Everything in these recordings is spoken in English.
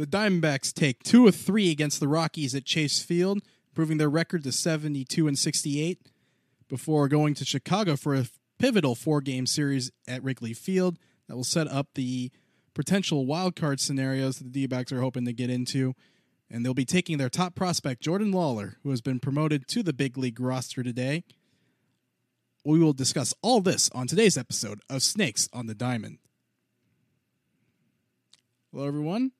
The Diamondbacks take two of three against the Rockies at Chase Field, improving their record to 72 and 68 before going to Chicago for a pivotal four game series at Wrigley Field that will set up the potential wild card scenarios that the D backs are hoping to get into. And they'll be taking their top prospect, Jordan Lawlar, who has been promoted to the big league roster today. We will discuss all this on today's episode of Snakes on the Diamond. Hello, everyone.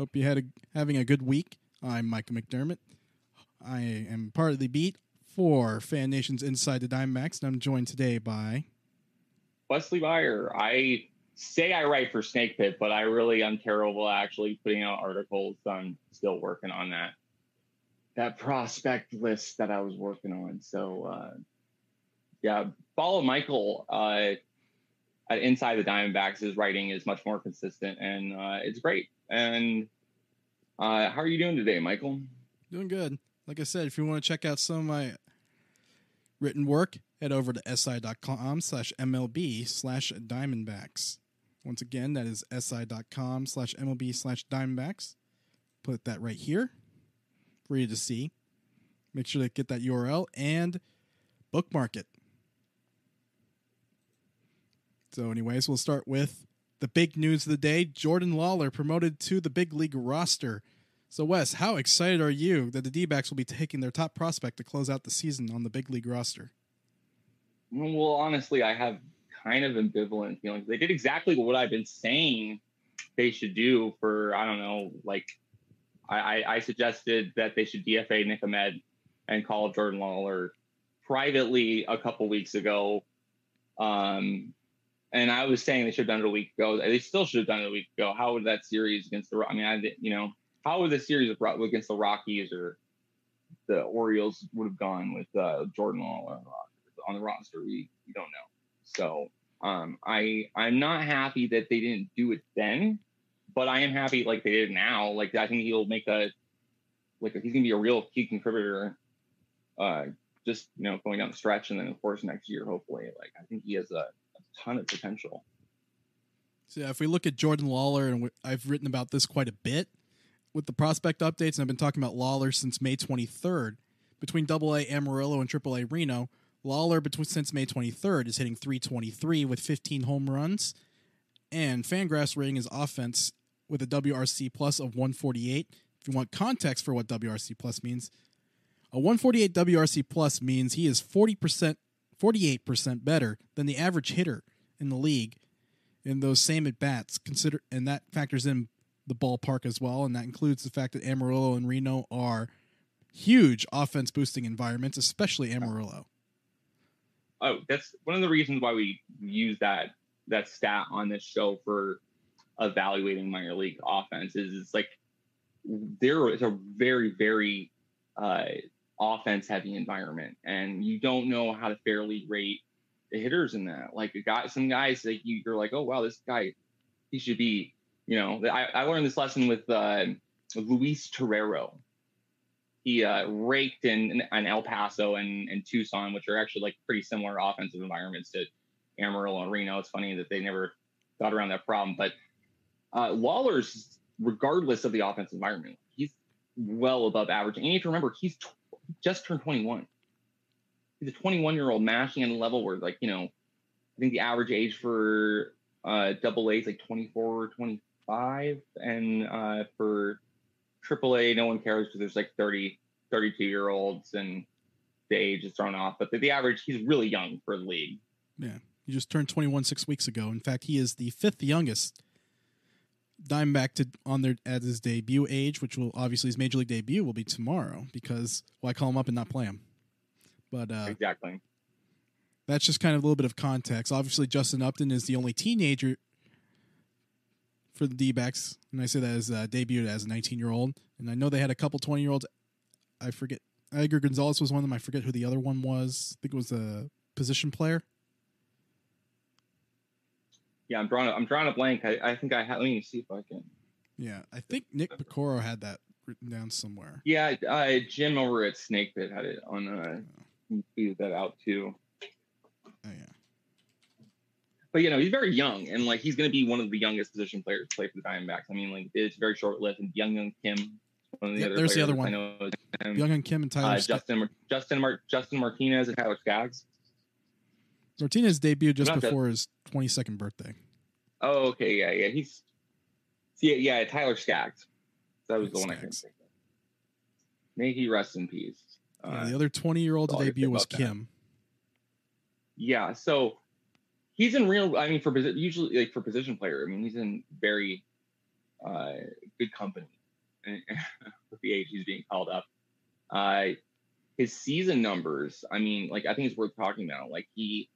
Hope you had a, having a good week. I'm Michael McDermott. I am part of the beat for Fan Nation's Inside the Diamondbacks, and I'm joined today by Wesley Baier. I say I write for Snake Pit, but I really am terrible at actually putting out articles. I'm still working on that that prospect list that I was working on. So uh, yeah, follow Michael uh, at Inside the Diamondbacks. His writing is much more consistent and uh, it's great. And uh, how are you doing today, Michael? Doing good. Like I said, if you want to check out some of my written work, head over to si.com slash MLB slash Diamondbacks. Once again, that is si.com slash MLB slash Diamondbacks. Put that right here for you to see. Make sure to get that URL and bookmark it. So, anyways, we'll start with the big news of the day Jordan Lawlar promoted to the big league roster. So, Wes, how excited are you that the D backs will be taking their top prospect to close out the season on the big league roster? Well, honestly, I have kind of ambivalent feelings. They did exactly what I've been saying they should do for, I don't know, like, I, I suggested that they should DFA Nick Ahmed and call Jordan Lawlar privately a couple weeks ago. Um, and I was saying they should have done it a week ago. They still should have done it a week ago. How would that series against the? I mean, I you know, how would the series against the Rockies or the Orioles would have gone with uh, Jordan Lawlar on the roster? We we don't know. So um, I I'm not happy that they didn't do it then, but I am happy like they did now. Like I think he'll make a like he's gonna be a real key contributor. Uh, just you know going down the stretch, and then of course next year hopefully. Like I think he has a ton of potential. So yeah, if we look at Jordan Lawlar, and I've written about this quite a bit with the prospect updates, and I've been talking about Lawlar since May 23rd. Between Double A Amarillo and Triple A Reno, Lawlar between since May 23rd is hitting 323 with 15 home runs, and Fangraphs rating his offense with a WRC plus of 148. If you want context for what WRC plus means, a 148 WRC plus means he is 40% 48% better than the average hitter in the league in those same at bats. Consider and that factors in the ballpark as well, and that includes the fact that Amarillo and Reno are huge offense boosting environments, especially Amarillo. Oh, that's one of the reasons why we use that that stat on this show for evaluating minor league offense is it's like there is a very very uh, offense heavy environment and you don't know how to fairly rate the hitters in that like a guy some guys like you, you're like oh wow this guy he should be you know i, I learned this lesson with uh, luis torrero he uh, raked in, in el paso and, and tucson which are actually like pretty similar offensive environments to amarillo and reno. It's funny that they never got around that problem but uh, lawlar's regardless of the offensive environment he's well above average. And you have to remember he's just turned 21. He's a 21 year old mashing at a level where, like, you know, I think the average age for uh, double A is like 24 or 25. And uh, for AAA, no one cares because there's like 30, 32 year olds and the age is thrown off. But the, the average, he's really young for the league. Yeah. He just turned 21 six weeks ago. In fact, he is the fifth youngest Diamondback to on their at his debut age, which will obviously his major league debut will be tomorrow because why call him up and not play him? But uh, exactly, that's just kind of a little bit of context. Obviously, Justin Upton is the only teenager for the D backs, and I say that as uh, debuted as a 19 year old. And I know they had a couple 20 year olds. I forget. Edgar Gonzalez was one of them. I forget who the other one was. I think it was a position player yeah, I'm drawing. I'm drawing a blank. I, I think I have. Let me see if I can. Yeah, I think Nick Piecoro had that written down somewhere. Yeah, uh, Jim over at Snake Pit had it on. Uh, oh. tweeted that out too. Oh yeah. But you know, he's very young, and like he's going to be one of the youngest position players to play for the Diamondbacks. I mean, like it's very short lived. And Byung-Hyun Kim, one of the Yep, other there's the other one. I know. Young and Kim and Tyler uh, Justin Justin Mar- Justin Martinez and Tyler Skaggs. Martinez debuted just that- before his 22nd birthday. Oh, okay, yeah, yeah, he's yeah, yeah, Tyler Skaggs. That was the one I couldn't think of. May he rest in peace. Yeah, Uh, the other 20 year old to all I can debut was about that. Kim. yeah, so he's in real. I mean, for usually like for position player, I mean, he's in very uh, good company with the age he's being called up. Uh, his season numbers, I mean, like I think it's worth talking about. Like he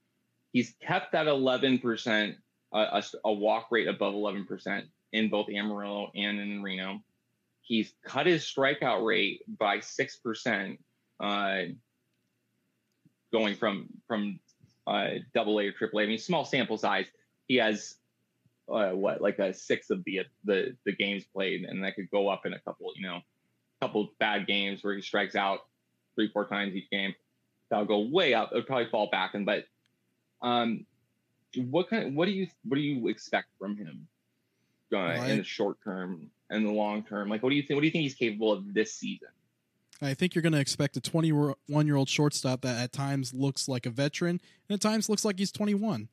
he's kept that eleven percent a, a walk rate above eleven percent in both Amarillo and in Reno. He's cut his strikeout rate by six percent, uh, going from from uh, double A or triple A. I mean, small sample size. He has uh, what like a six of the the the games played, and that could go up in a couple, you know, couple bad games where he strikes out three four times each game. That'll go way up. It'll probably fall back, and but um, what kind? What do you what do you expect from him uh, I- in the short term and the long term? Like, what do you think? What do you think he's capable of this season? I think you're going to expect a 21 year old shortstop that at times looks like a veteran and at times looks like he's 21.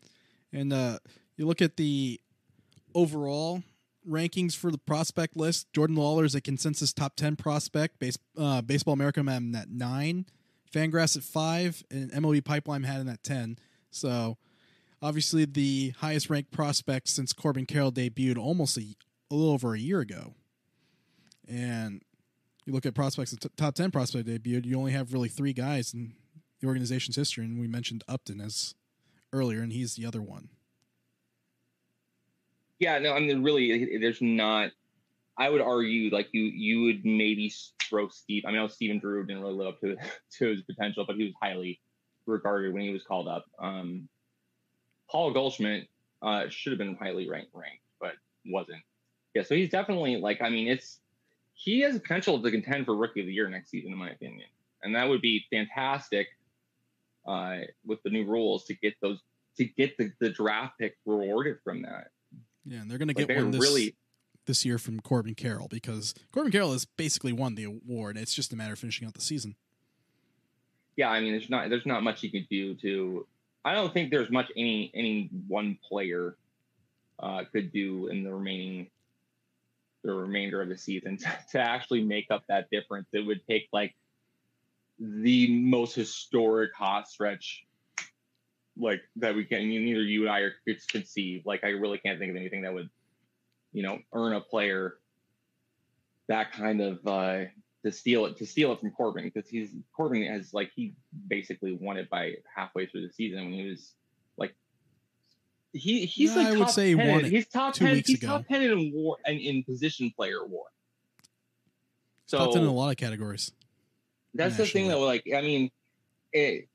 And uh, you look at the overall rankings for the prospect list. Jordan Lawlar is a consensus top 10 prospect. Base, uh, Baseball America had him at nine, Fangraphs at five, and MLB Pipeline had him at 10. So obviously the highest ranked prospect since Corbin Carroll debuted almost a, a little over a year ago. And you look at prospects, top 10 prospect debuted, you only have really three guys in the organization's history. And we mentioned Upton as earlier, and he's the other one. Yeah, no, I mean, really, there's not. I would argue like you you would maybe throw Steve. I mean, I Stephen Drew didn't really live up to to his potential, but he was highly regarded when he was called up. Um, Paul Goldschmidt uh, should have been highly ranked, ranked, but wasn't. Yeah, so he's definitely like. I mean, it's he has potential to contend for Rookie of the Year next season, in my opinion, and that would be fantastic uh, with the new rules to get those to get the, the draft pick rewarded from that. Yeah, and they're going to Like, get they one this, really this year from Corbin Carroll because Corbin Carroll has basically won the award. It's just a matter of finishing out the season. yeah, I mean, there's not there's not much you could do to. I don't think there's much any any one player uh, could do in the remaining the remainder of the season to, to actually make up that difference. It would take like the most historic hot stretch like that we can neither you and I are could conceive. Like I really can't think of anything that would, you know, earn a player that kind of uh to steal it to steal it from Corbin because he's Corbin has like he basically won it by halfway through the season when he was like he he's Yeah, like I would say he 10 won it he's top two ten weeks he's ago. top ten in war and in position player war. So Top 10 in a lot of categories. that's the thing that like I mean, it,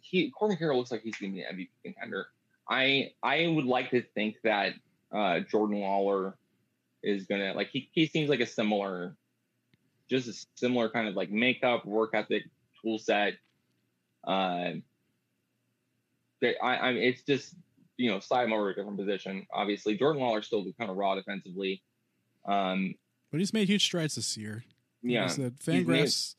he Corbin Carroll looks like he's going to be an MVP contender. I I would like to think that uh, Jordan Lawlar is going to like he he seems like a similar, just a similar kind of like makeup, work ethic, tool set. Uh, that I I it's just you know slide him over a different position. Obviously, Jordan Lawlar's still kind of raw defensively. Um, But he's made huge strides this year. yeah, I said, Fangraphs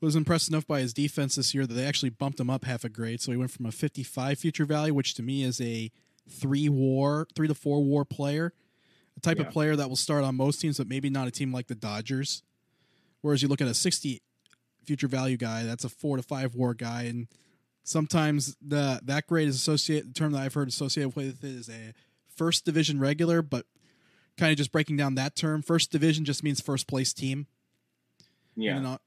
was impressed enough by his defense this year that they actually bumped him up half a grade. So he went from a 55 future value, which to me is a three war, three to four war player, a type Yeah. of player that will start on most teams, but maybe not a team like the Dodgers. Whereas you look at a 60 future value guy, that's a four to five war guy, and sometimes the that grade is associated. The term that I've heard associated with it is a first division regular, but kind of just breaking down that term, first division just means first place team. yeah. Not-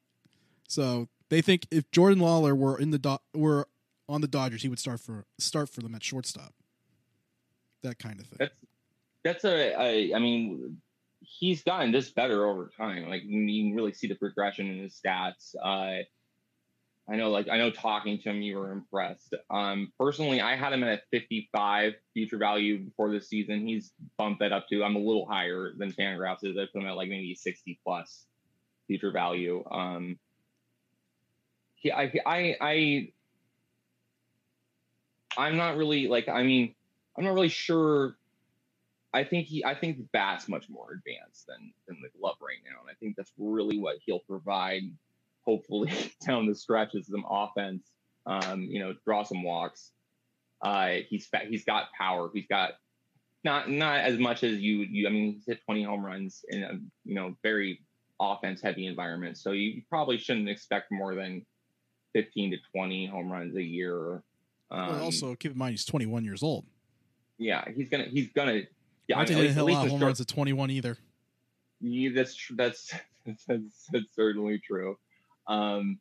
so they think if Jordan Lawlar were in the Do- were on the Dodgers, he would start for start for them at shortstop. That kind of thing. That's that's a, a I mean, he's gotten this better over time. Like you can really see the progression in his stats. Uh, I know, like I know, talking to him, you were impressed. Um, personally, I had him at a 55 future value before this season. He's bumped that up to. I'm a little higher than Fangraphs is. I put him at like maybe 60 plus future value. Um, he, I, I, I, I'm not really like I mean I'm not really sure. I think he I think bat's much more advanced than than the glove right now, and I think that's really what he'll provide. Hopefully down the stretch is some offense. Um, you know, draw some walks. Uh, he's he's got power. He's got not not as much as you you. I mean, he's hit 20 home runs in a you know very offense heavy environment, so you probably shouldn't expect more than 15 to 20 home runs a year. Um, well, also, keep in mind he's 21 years old. Yeah, he's gonna he's gonna. Yeah, I didn't hit a lot of home runs at 21 either. Yeah, that's that's that's, that's certainly true. Um,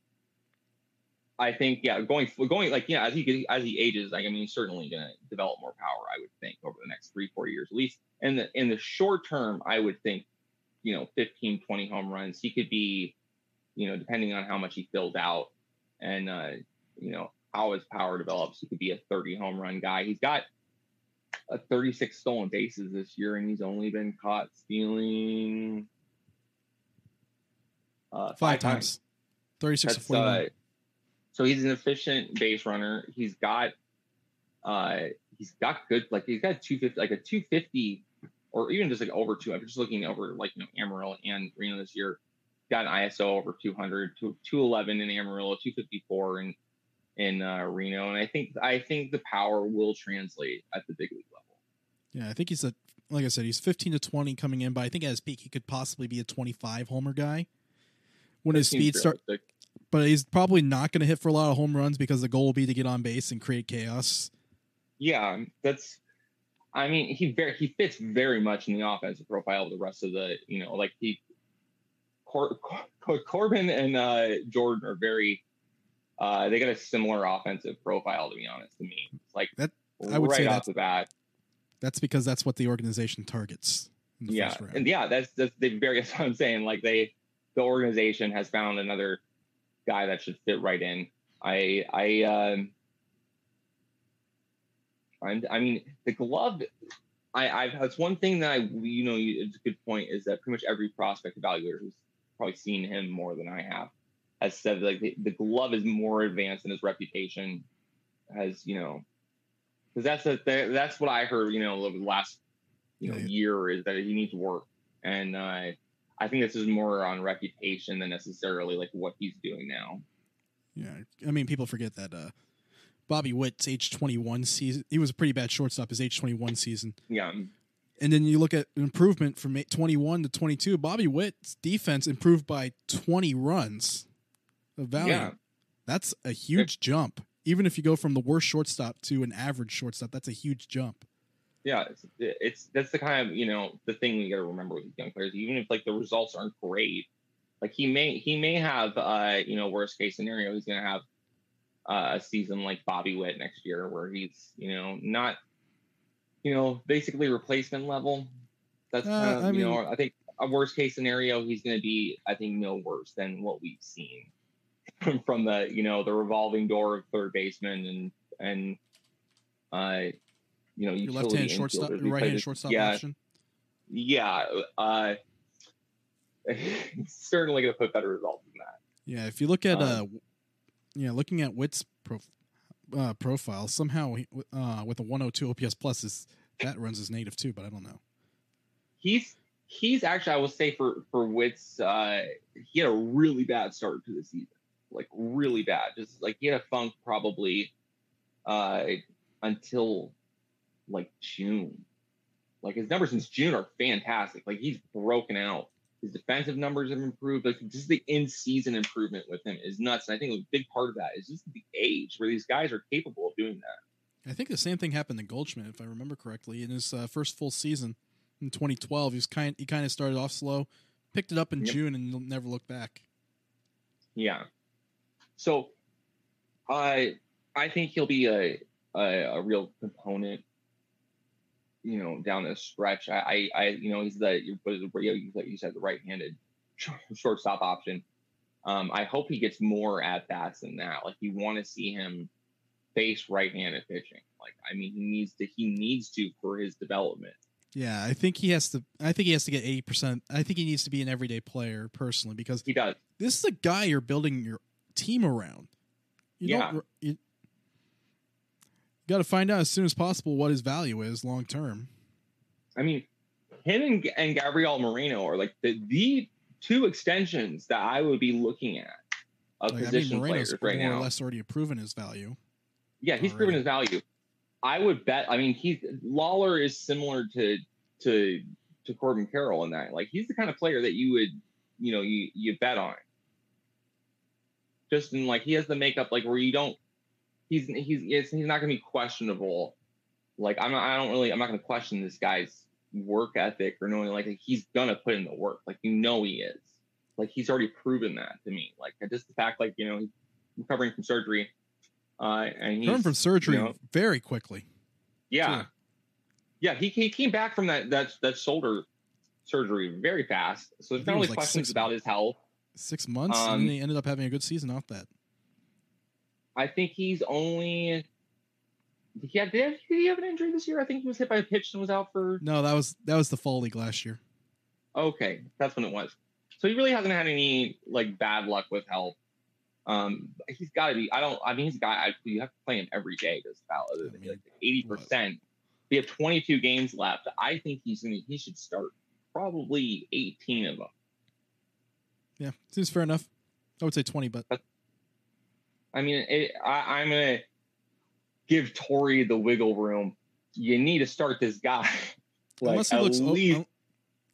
I think yeah, going going like yeah, as he as he ages, like I mean, he's certainly going to develop more power. I would think over the next three four years at least. And the in the short term, I would think, you know, 15, 20 home runs. He could be, you know, depending on how much he fills out, and uh, you know how his power develops, he could be a 30 home run guy. He's got a 36 stolen bases this year, and he's only been caught stealing uh, five, five times. times. 36 That's, to 41. Uh, so he's an efficient base runner. He's got uh he's got good like he's got 250 like a 250 or even just like over two. I'm just looking over like you know Amarillo and Reno this year. Got an ISO over 200, to 211 in Amarillo, 254 in in uh, Reno, and I think I think the power will translate at the big league level. Yeah, I think he's a like I said, he's 15 to 20 coming in, but I think at his peak he could possibly be a 25 homer guy when his speed start but he's probably not going to hit for a lot of home runs because the goal will be to get on base and create chaos. Yeah, that's. I mean, he very he fits very much in the offensive profile of the rest of the. You know, like he, Cor, Cor, Corbin and uh, Jordan are very. Uh, they got a similar offensive profile, to be honest. To me, it's like that. I would right say off the bat. That's because that's what the organization targets. yeah, and yeah, that's that's the very. That's what I'm saying. Like they, the organization has found another guy that should fit right in. I I um I'm, I mean the glove. I I've that's one thing that I you know it's a good point is that pretty much every prospect evaluator who's probably seen him more than I have has said like the, the glove is more advanced in his reputation has you know because that's a, that's what I heard you know over the last you know yeah. year is that he needs work and uh, I think this is more on reputation than necessarily like what he's doing now. Yeah, I mean, people forget that uh, Bobby Witt's age twenty one season. He was a pretty bad shortstop his age twenty one season. Yeah. And then you look at improvement from 21 to 22. Bobby Witt's defense improved by 20 runs of value. Yeah. That's a huge jump. Even if you go from the worst shortstop to an average shortstop, that's a huge jump yeah, it's, it's that's the kind of you know the thing you got to remember with young players. Even if like the results aren't great, like he may he may have uh you know worst case scenario he's gonna have uh, a season like Bobby Witt next year where he's you know not you know basically replacement level. That's uh, kind of, I you mean, know I think a worst case scenario he's gonna be I think no worse than what we've seen from the you know the revolving door of third baseman and and uh you know, your left hand shortstop, your right hand shortstop yeah, option. Yeah, uh, certainly going to put better results than that. Yeah, if you look at, um, uh, yeah, looking at Witt's prof- uh, profile, somehow uh, with a 102 OPS plus, is that runs as native too, but I don't know. He's he's actually, I will say for for Witt's, uh, he had a really bad start to the season, like really bad. Just like he had a funk probably uh, until like June. Like his numbers since June are fantastic. Like he's broken out. His defensive numbers have improved. Like just the in-season improvement with him is nuts. And I think a big part of that is just the age where these guys are capable of doing that. I think the same thing happened to Goldschmidt, if I remember correctly, in his uh, first full season in 2012. He was kind he kind of started off slow, picked it up in yep. June, and never looked back. Yeah. So, I I think he'll be a a, a real component you know, down the stretch. I, I, you know, he's the you said the right-handed shortstop option. Um, I hope he gets more at bats than that. Like you want to see him face right-handed pitching. Like I mean, he needs to he needs to for his development. Yeah, I think he has to. I think he has to get eighty percent. I think he needs to be an everyday player personally because he does. This is a guy you're building your team around. You yeah. You, got to find out as soon as possible what his value is long term. I mean, him and, and Gabriel Moreno are like the, the two extensions that I would be looking at of Like, I position mean, Moreno's players right more now. or less already proven his value. Yeah, he's proven his value. I would bet. I mean, he's Lawlar is similar to to to Corbin Carroll in that. Like, he's the kind of player that you would, you know, you you bet on. Just in like he has the makeup like where you don't. He's he's he's not going to be questionable. Like I'm not. I don't really. I'm not going to question this guy's work ethic or knowing like he's gonna put in the work. Like you know he is. Like he's already proven that to me. Like just the fact, like you know, he's recovering from surgery. Uh, and he's from surgery you know, very quickly. yeah, too. yeah. He, he came back from that that that shoulder surgery very fast. So there's not was like questions six about his health. Six months, Um, and he ended up having a good season off that. I think he's only. Yeah, did, did he have an injury this year? I think he was hit by a pitch and was out for. No, that was that was the fall league last year. Okay, that's when it was. So he really hasn't had any like bad luck with health. Um, he's got to be. I don't. I mean, he's a guy. I, you have to play him every day. This about other I than mean, like eighty percent. We have twenty two games left. I think he's gonna. He should start probably eighteen of them. Yeah, seems fair enough. I would say twenty, but I mean, it, I, I'm gonna give Torey the wiggle room. You need to start this guy. like unless he looks least, un-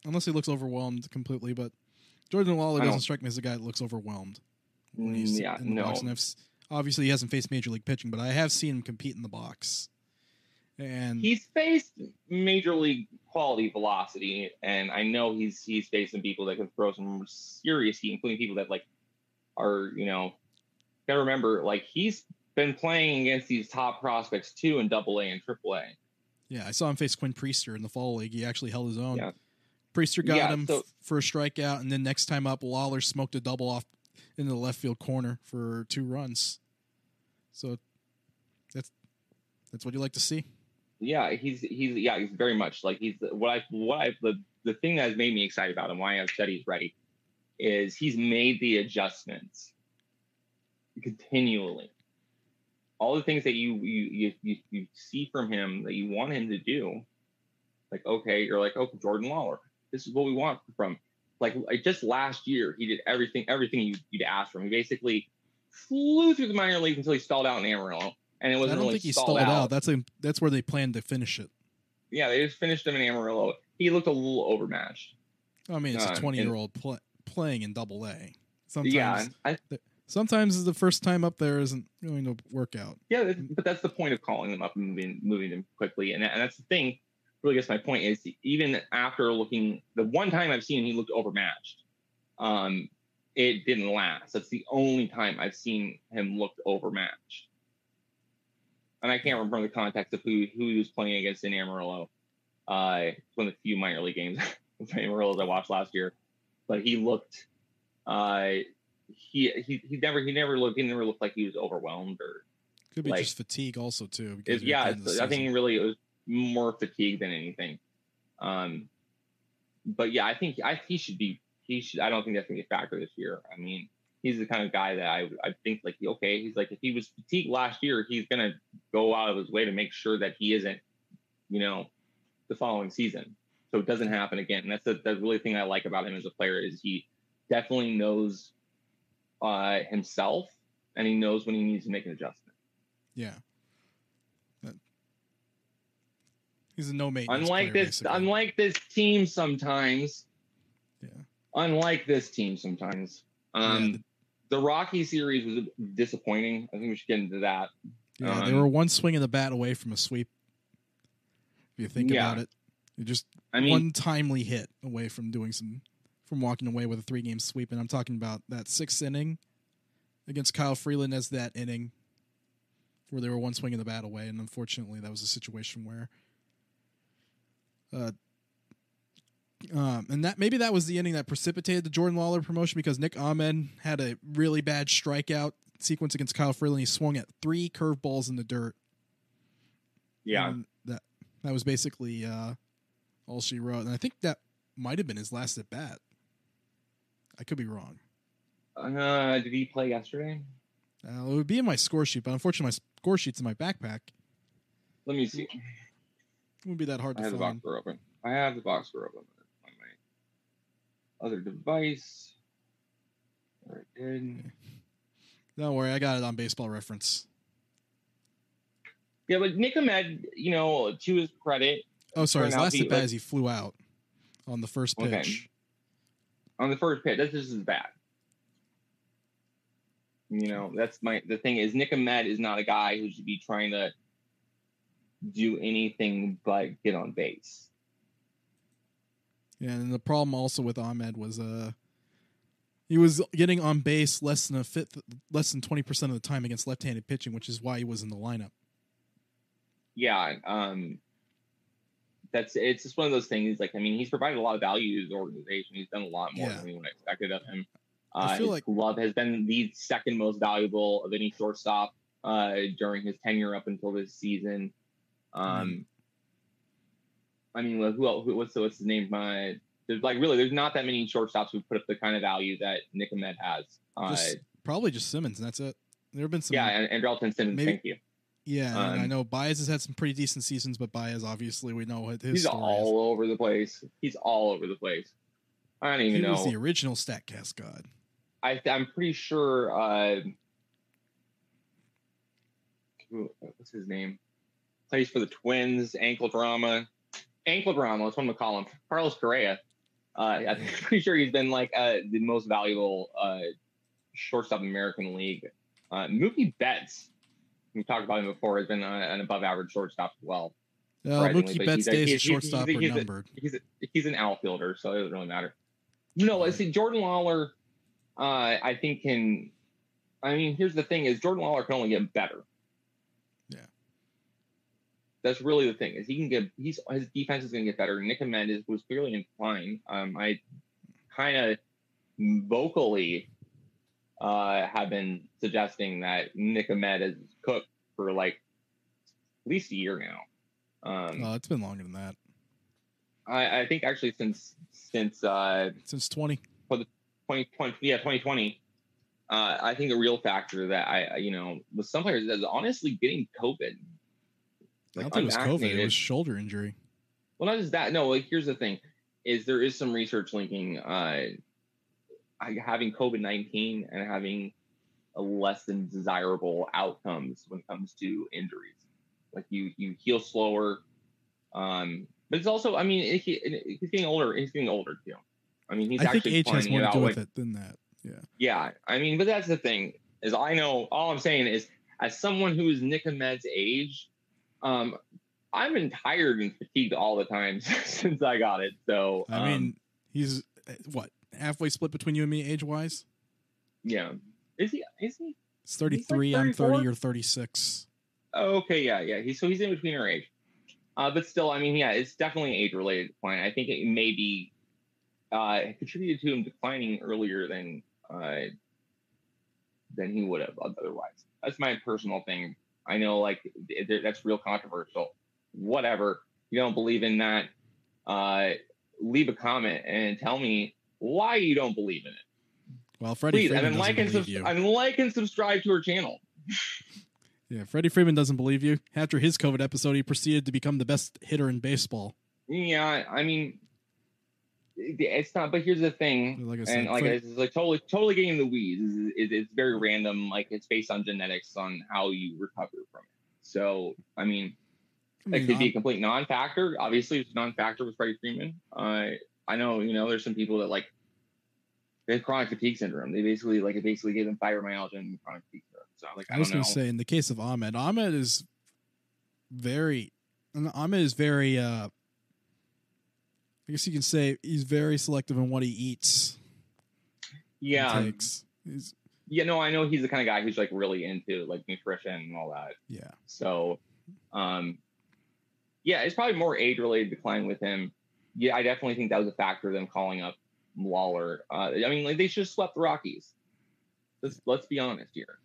unless he looks overwhelmed completely. But Jordan Lawlar I doesn't strike me as a guy that looks overwhelmed when Mm, he's yeah, in the no. box. And I've, obviously, he hasn't faced major league pitching, but I have seen him compete in the box. And he's faced major league quality velocity, and I know he's he's faced some people that can throw some serious heat, including people that like are you know. Gotta remember, like he's been playing against these top prospects too in Double A and Triple A. yeah, I saw him face Quinn Priester in the fall league. He actually held his own. Yeah. Priester got Yeah, him so- f- for a strikeout, and then next time up, Lawlar smoked a double off in the left field corner for two runs. So that's that's what you like to see. yeah, he's he's yeah, he's very much like he's what I what I the the thing that has made me excited about him, why I've said he's ready, is he's made the adjustments continually. All the things that you you you you, see from him that you want him to do, like okay, you're like okay, Jordan Lawlar, this is what we want from. Like, like just last year, he did everything everything you, you'd ask from. He basically flew through the minor leagues until he stalled out in Amarillo, and it wasn't don't really think he stalled, out. out. That's a that's where they planned to finish it. Yeah, they just finished him in Amarillo. He looked a little overmatched. I mean, it's Uh, a twenty year old pl- playing in Double A. Sometimes, yeah, I, sometimes the first time up there isn't going to work out. yeah, but that's the point of calling them up and moving, moving them quickly, and, and that's the thing. Really, guess my point is even after looking, the one time I've seen him, he looked overmatched. Um, it didn't last. That's the only time I've seen him look overmatched. And I can't remember the context of who who he was playing against in Amarillo. Uh, one of the few minor league games Amarillo I watched last year, but he looked. Uh, he he he never he never looked he never looked like he was overwhelmed or Could be Like- just fatigue also too. because it, yeah at the end of it's, I think really it was more fatigue than anything. Um, but yeah, I think I he should be he should I don't think that's gonna be a factor this year. I mean, he's the kind of guy that I I think like okay, he's like if he was fatigued last year, he's gonna go out of his way to make sure that he isn't, you know, the following season. So it doesn't happen again. And that's the, the really thing I like about him as a player is he definitely knows uh, himself and he knows when he needs to make an adjustment. yeah. That- he's a no maintenance. Unlike player, this, basically. unlike this team sometimes. Yeah. Unlike this team sometimes. Um, Yeah, the- the Rocky series was disappointing. I think we should get into that. Yeah, they Um, were one swing of the bat away from a sweep. If you think Yeah. about it, You're just I mean, one timely hit away from doing some, from walking away with a three game sweep. And I'm talking about that sixth inning against Kyle Freeland as that inning where they were one swing of the bat away. And unfortunately, that was a situation where, uh, um, and that maybe that was the inning that precipitated the Jordan Lawlar promotion because Nick Ahmed had a really bad strikeout sequence against Kyle Freeland. He swung at three curveballs in the dirt. yeah, And that that was basically uh, all she wrote, and I think that might have been his last at bat. I could be wrong. uh, did he play yesterday? Uh, it would be in my score sheet, but unfortunately, my score sheet's in my backpack. Let me see. It wouldn't be that hard I to have the box open. I have the box score open on my other device. There it did. Don't worry, I got it on Baseball Reference. Yeah, but Nick Ahmed, you know, to his credit, Oh, sorry, his last at bat he flew out on the first Okay. On the first pitch, that's just as bad. You know, that's my the thing is Nick Ahmed is not a guy who should be trying to do anything but get on base. Yeah, and the problem also with Ahmed was uh he was getting on base less than a fifth, less than twenty percent of the time against left-handed pitching, which is why he was in the lineup. Yeah, um that's it's just one of those things. Like, I mean, he's provided a lot of value to his organization. He's done a lot more Yeah. than anyone expected of him. I Uh, his like- glove has been the second most valuable of any shortstop uh, during his tenure up until this season. Um, I mean, who else? Who, what's the, what's his name? My there's like really there's not that many shortstops who put up the kind of value that Nick Ahmed has. Uh, Just probably just Simmons, and that's it. There have been some, yeah, and, and Simmons. maybe- Thank you. Yeah. and I um, know Baez has had some pretty decent seasons, but Baez obviously we know what his He's all over the place. He's all over the place. I don't is. even He know. was the original Statcast god. I, I'm pretty sure. Uh, what's his name? Plays for the Twins. Ankle drama. Ankle drama. That's what I'm gonna call him. Carlos Correa. Uh, I'm pretty sure he's been like uh, the most valuable uh, shortstop in American League. Uh, Mookie Betts. We talked about him before. Has been uh, an above-average shortstop as well. Uh, Mookie Betts' he's a- days he's- he's- shortstop he's a- he's a- numbered. He's a, he's an outfielder, so it doesn't really matter. No, I see Jordan Lawlar. Uh, I think can. I mean, here's the thing: is Jordan Lawlar can only get better. Yeah. That's really the thing is he can get he's his defense is going to get better. Nick is was clearly in decline. Um, I kind of vocally uh, have been suggesting that Nick Ahmed is cooked for like at least a year now. Um, Uh, it's been longer than that I, I think actually since since uh since twenty. 2020 yeah 2020 uh I think a real factor that I you know with some players is honestly getting COVID. I don't think it was COVID. It was shoulder injury. Well, not just that. No, like here's the thing: is there is some research linking uh having COVID nineteen and having a less than desirable outcomes when it comes to injuries. Like you you heal slower, um, but it's also I mean it, he, he's getting older. He's getting older too. I mean he's I think actually age has more to do Like, with it than that. Yeah. yeah, I mean, but that's the thing is I know all I'm saying is as someone who is Nick Ahmed's age, um, I've been tired and fatigued all the time since I got it. So I um, mean, he's uh, what halfway split between you and me age wise. yeah, is he? Is he? It's thirty three. I'm thirty or thirty six. Oh, okay, yeah, yeah. He's so he's in between our age, uh, but still, I mean, yeah, it's definitely age related point. I think it may be uh, contributed to him declining earlier than uh, than he would have otherwise. That's my personal thing. I know, like th- th- that's real controversial. Whatever. You don't believe in that? Uh, leave a comment and tell me why you don't believe in it. Well, Freddie Please, and Freeman then doesn't like and, believe subs- you. and like and subscribe to our channel. Yeah, Freddie Freeman doesn't believe you. After his COVID episode, he proceeded to become the best hitter in baseball. Yeah, I mean, it's not. But here's the thing, Like I said, and like Fred- it's like totally, totally getting the weeds. Is, it's very random. Like it's based on genetics on how you recover from it. So I mean, I it mean, could be a complete non-factor. Obviously, it's non-factor with Freddie Freeman. Uh, I know, you know, there's some people that like they have chronic fatigue syndrome. They basically like it basically gave them fibromyalgia and chronic fatigue syndrome. So like I, I was don't know. going to say, in the case of Ahmed, Ahmed is very, Ahmed is very. uh I guess you can say he's very selective in what he eats. yeah, takes. He's, yeah. No, I know he's the kind of guy who's like really into like nutrition and all that. yeah, So, um, yeah, it's probably more age related decline with him. Yeah, I definitely think that was a factor. Them calling up Lawlar. Uh, I mean, like they should have swept the Rockies. Let's let's be honest here.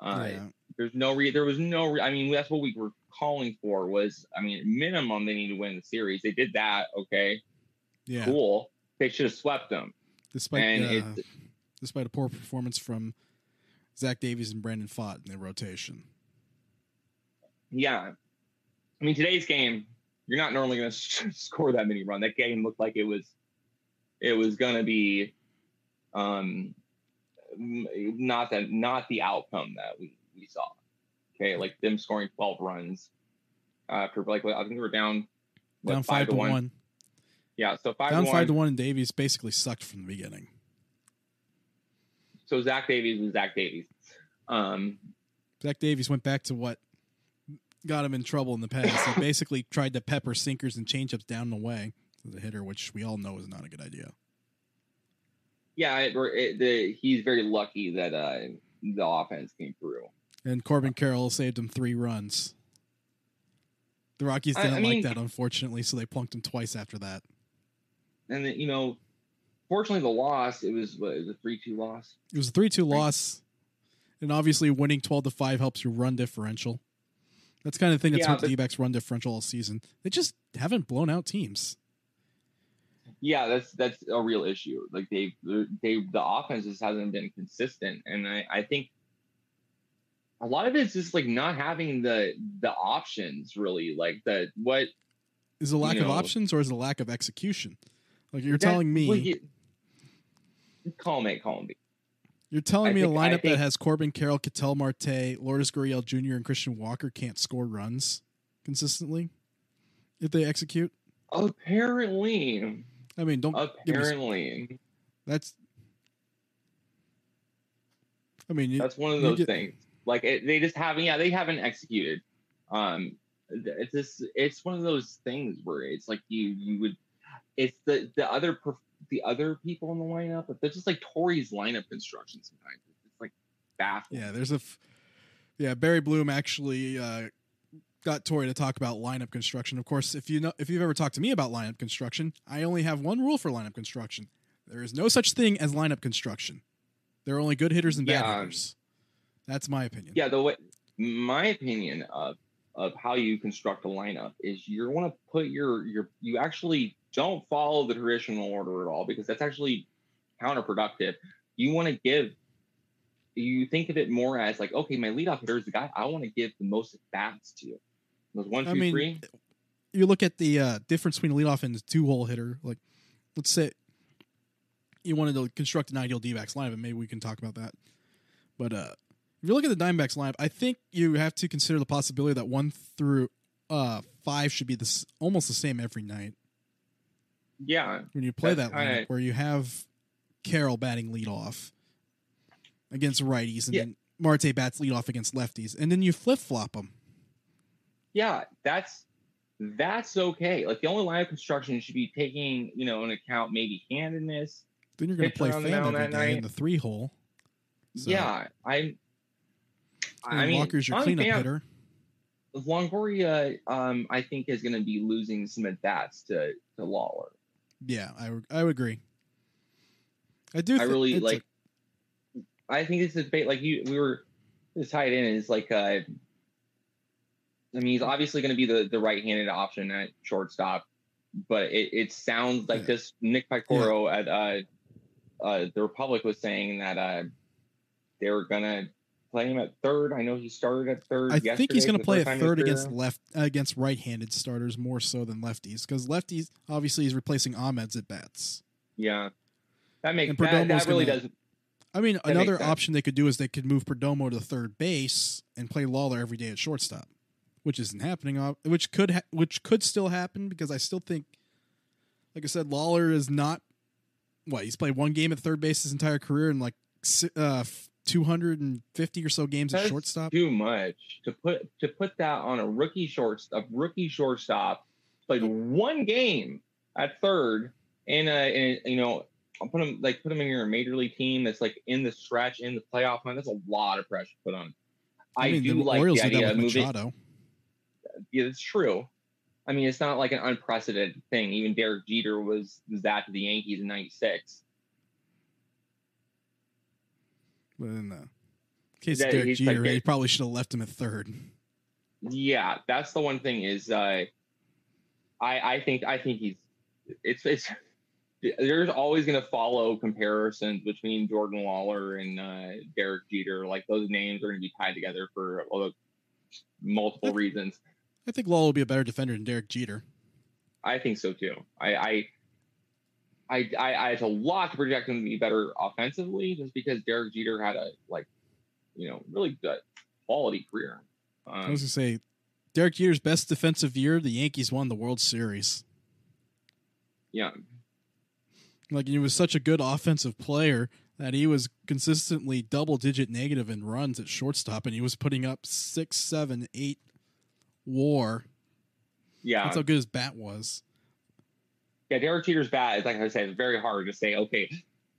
Uh, yeah. There's no re. There was no. Re- I mean, that's what we were calling for. Was I mean, minimum they need to win the series. They did that. Okay, yeah. cool. They should have swept them. Despite and uh, it- despite a poor performance from Zach Davies and Brandon Pfaadt in their rotation. Yeah. I mean, today's game, you're not normally going to score that many runs. That game looked like it was, it was going to be, um, not that not the outcome that we we saw. Okay, like them scoring 12 runs after like I think we were down what, down five, five to one. one. Yeah, so five down to five to one, and Davies basically sucked from the beginning. So Zach Davies was Zach Davies. Um, Zach Davies went back to what got him in trouble in the past. he basically tried to pepper sinkers and changeups down the way the hitter, which we all know is not a good idea. Yeah, it, it, the, he's very lucky that uh, the offense came through. And Corbin Carroll saved him three runs. The Rockies didn't I, I mean, like that, unfortunately, so they plunked him twice after that. And you know, fortunately, the loss it was what, it was a three-two loss. It was a three-two loss, and obviously, winning twelve to five helps your run differential. That's kind of thing that's yeah, hurt the D-backs run differential all season. They just haven't blown out teams. Yeah, that's that's a real issue. Like they they the offense just hasn't been consistent, and I I think a lot of it's just like not having the the options really like the what is a lack know, of options or is a lack of execution like you're that, telling me well, you, call me call me you're telling I me think, a lineup think, that has Corbin Carroll, Ketel Marte, Lourdes Gurriel Jr., and Christian Walker can't score runs consistently if they execute? Apparently. I mean, don't apparently. That's. I mean, you, that's one of those things. Like it, they just haven't, yeah, they haven't executed. Um, it's just, it's one of those things where it's like you, you would, it's the the other the other people in the lineup, but they're just like Torey's lineup construction sometimes. It's like baffling. Yeah, there's a, f- yeah, Barry Bloom actually uh, got Torey to talk about lineup construction. Of course, if you know if you've ever talked to me about lineup construction, I only have one rule for lineup construction. There is no such thing as lineup construction. There are only good hitters and bad yeah. hitters. That's my opinion. Yeah, the way my opinion of of how you construct a lineup is you want to put your your you actually don't follow the traditional order at all because that's actually counterproductive. You want to give you think of it more as like, okay, my leadoff hitter is the guy I want to give the most bats to. Those one, two, I mean, three. You look at the uh, difference between a leadoff and a two hole hitter. Like, let's say you wanted to construct an ideal D backs lineup, and maybe we can talk about that. But uh, if you look at the Diamondbacks lineup, I think you have to consider the possibility that one through uh, five should be this almost the same every night. Yeah, when you play that lineup, where you have Carroll batting leadoff against righties, and yeah. then Marte bats leadoff against lefties, and then you flip flop them. Yeah, that's that's okay. Like the only line of construction should be taking you know an account maybe handedness. Then you're going to play fan every day in the three hole. So. Yeah, I'm I mean, Walker's your cleanup fan, hitter. Longoria, um, I think, is going to be losing some at bats to to Lawlar. Yeah, I I would agree. I do. I really like. A, I think this is debate. Like you, we were tied in is like. Uh, I mean, he's obviously going to be the the right-handed option at shortstop, but it, it sounds like yeah. this Nick Piecoro yeah. at uh, uh, the Republic was saying that uh, they were gonna play him at third. I know he started at third. I think he's going to play at third against left against right-handed starters more so than lefties because lefties obviously he's replacing Ahmed's at bats. Yeah, that makes that, that really gonna, doesn't. I mean, another option they could do is they could move Perdomo to third base and play Lawlar every day at shortstop, which isn't happening. Off which could ha- which could still happen because I still think, like I said, Lawlar is not. What he's played one game at third base his entire career and like uh, 250 or so games That's at shortstop. Too much to put to put that on a rookie shortstop. Rookie shortstop played one game at third, and uh, and you know, I'll put him like put him in your major league team that's like in the stretch in the playoff man. That's a lot of pressure put on. I, I mean, do like Orioles the idea of moving. Machado. Yeah, it's true. I mean, it's not like an unprecedented thing. Even Derek Jeter was was that to the Yankees in '96. But in the case of Derek Jeter, like, he probably should have left him at third. Yeah, that's the one thing is uh, I I think I think he's it's it's there's always going to follow comparisons between Jordan Lawlar and uh, Derek Jeter. Like those names are going to be tied together for well, multiple reasons. I think Lawlar will be a better defender than Derek Jeter. I think so too. I, I, I, I, I have a lot to project him to be better offensively, just because Derek Jeter had a like, you know, really good quality career. Um, I was gonna say, Derek Jeter's best defensive year, the Yankees won the World Series. yeah, Like he was such a good offensive player that he was consistently double digit negative in runs at shortstop, and he was putting up six, seven, eight WAR. yeah, That's how good his bat was. yeah. Derek Jeter's bat is like I said, it's very hard to say. Okay,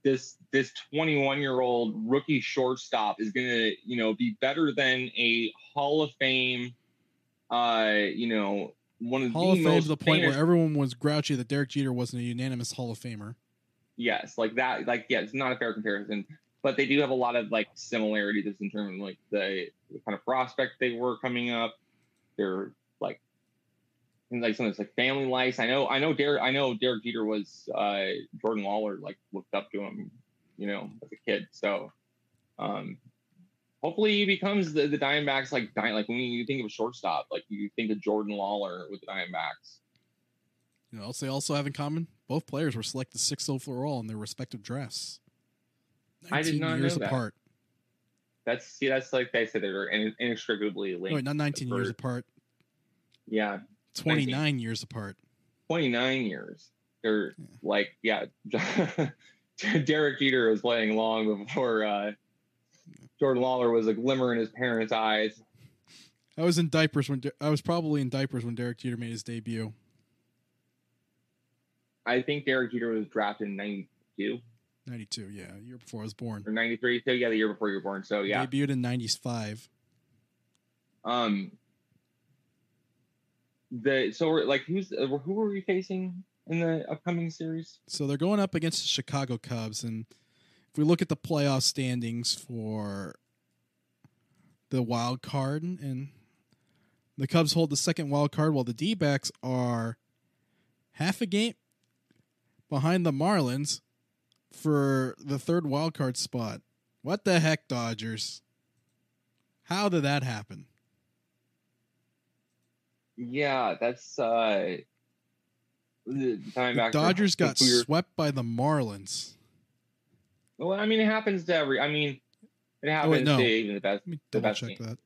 this this 21 year old rookie shortstop is gonna you know be better than a Hall of Fame, uh, you know, one of Hall the of Fame to the point famous where everyone was grouchy that Derek Jeter wasn't a unanimous Hall of Famer. yes, like that, like yeah, it's not a fair comparison, but they do have a lot of like similarities in terms of like the, the kind of prospect they were coming up. They're like, and, like some of like family life. I know, I know, Derek, I know Derek Jeter was uh, Jordan Lawlar like looked up to him, you know, as a kid. So, um, hopefully he becomes the, the Diamondbacks like like when you think of a shortstop, like you think of Jordan Lawlar with the Diamondbacks. You know, else they also have in common both players were selected sixth overall in their respective drafts. I did 19 not years know that. apart. That's see, that's like they said they're in, inextricably linked. wait, not 19 years apart. Yeah, 29 years apart. 29 years. They're Yeah. like, yeah, Derek Jeter was playing long before uh, Jordan Lawlar was a glimmer in his parents' eyes. I was in diapers when I was probably in diapers when Derek Jeter made his debut. I think Derek Jeter was drafted in 92 92, yeah, a year before I was born. or 93. So, yeah, the year before you were born. So, yeah. Debuted in 95. Um, the so we're like, who's uh, who are we facing in the upcoming series? So they're going up against the Chicago Cubs, and if we look at the playoff standings for the wild card, and the Cubs hold the second wild card, while the D backs are half a game behind the Marlins for the third wild card spot. What the heck, Dodgers? How did that happen? Yeah, that's uh, the The Diamondbacks. are- Dodgers got swept by the Marlins. Well, I mean, it happens to every. I mean, it happens Oh, no. to even the best. Let me double best check team. that.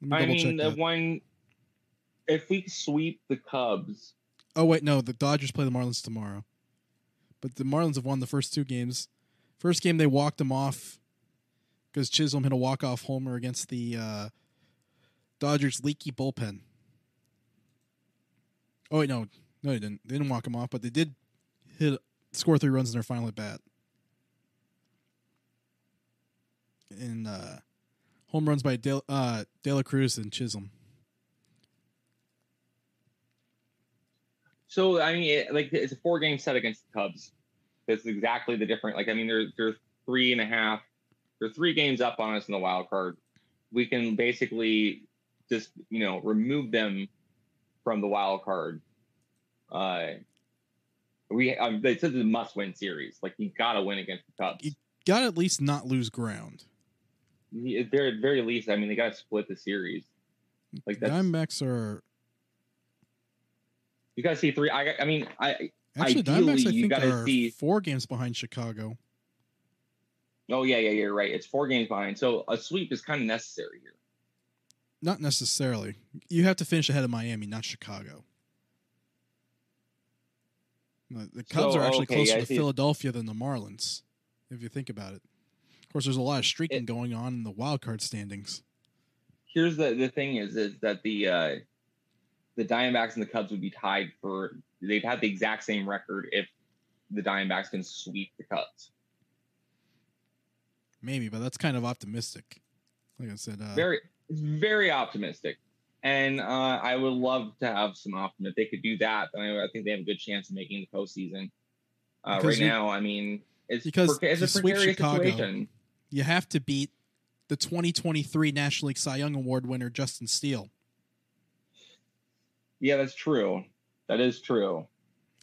Me I mean, the that. one. If we sweep the Cubs, Oh wait, no, the Dodgers play the Marlins tomorrow. But the Marlins have won the first two games. First game they walked them off because Chisholm hit a walk off homer against the uh, Dodgers leaky bullpen. Oh wait, no, no, they didn't. They didn't walk him off, but they did hit score three runs in their final at bat. And uh, home runs by De, uh, De La Cruz and Chisholm. So I mean, it, like it's a four game set against the Cubs. That's exactly the different. Like I mean, they're they're three and a half. They're three games up on us in the wild card. We can basically just you know remove them from the wild card. Uh, we um, they said it's a must win series. Like you got to win against the Cubs. You- Got to at least not lose ground. At very, at very least, I mean, they got to split the series. Like that's Diamondbacks are you got to see three. I, I mean, I actually Ideally, Diamondbacks. I you think gotta are see- four games behind Chicago. oh yeah, yeah, you're right. It's four games behind, so a sweep is kind of necessary here. Not necessarily. You have to finish ahead of Miami, not Chicago. The Cubs So, are actually okay, closer I to. Philadelphia than the Marlins, if you think about it. Of course, there's a lot of streaking It- going on in the wild card standings. Here's the the thing is is that the uh, the Diamondbacks and the Cubs would be tied for they'd have the exact same record if the Diamondbacks can sweep the Cubs. Maybe, but that's kind of optimistic. Like I said, uh, Very it's very optimistic, and uh, I would love to have some optimism. If they could do that, then I, I think they have a good chance of making the postseason. Uh, right you- now, I mean, it's because preca- it's a precarious Chicago- situation. you have to beat the 2023 National League Cy Young Award winner Justin Steele. Yeah, that's true. That is true.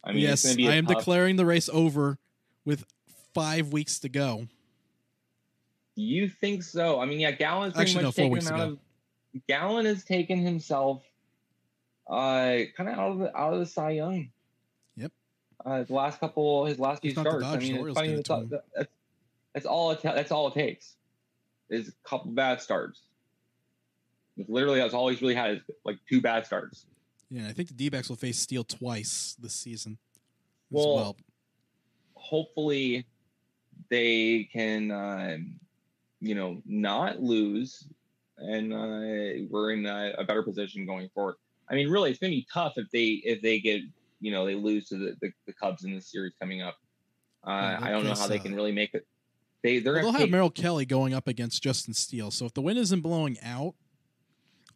I mean, yes, gonna be a I am tough- declaring the race over with five weeks to go. You think so? I mean, yeah, Gallen's pretty Actually, much four taken out ago. of. Gallen has taken himself uh kind of out of the out of the Cy Young. Yep. Uh, the last couple, his last few starts. I mean, it's funny. That's, all- that's, that's all. It that's all it takes. Is a couple bad starts. It's literally that's all he's really had is like two bad starts. Yeah, I think the D-backs will face Steele twice this season. As Well, well. hopefully they can um, you know not lose and uh, we're in a, a better position going forward i mean really it's going to be tough if they if they get you know they lose to the, the, the cubs in the series coming up uh, i don't know how they uh, can really make it they they're well, they'll to have take Merrill Kelly going up against Justin Steele. So if the wind isn't blowing out,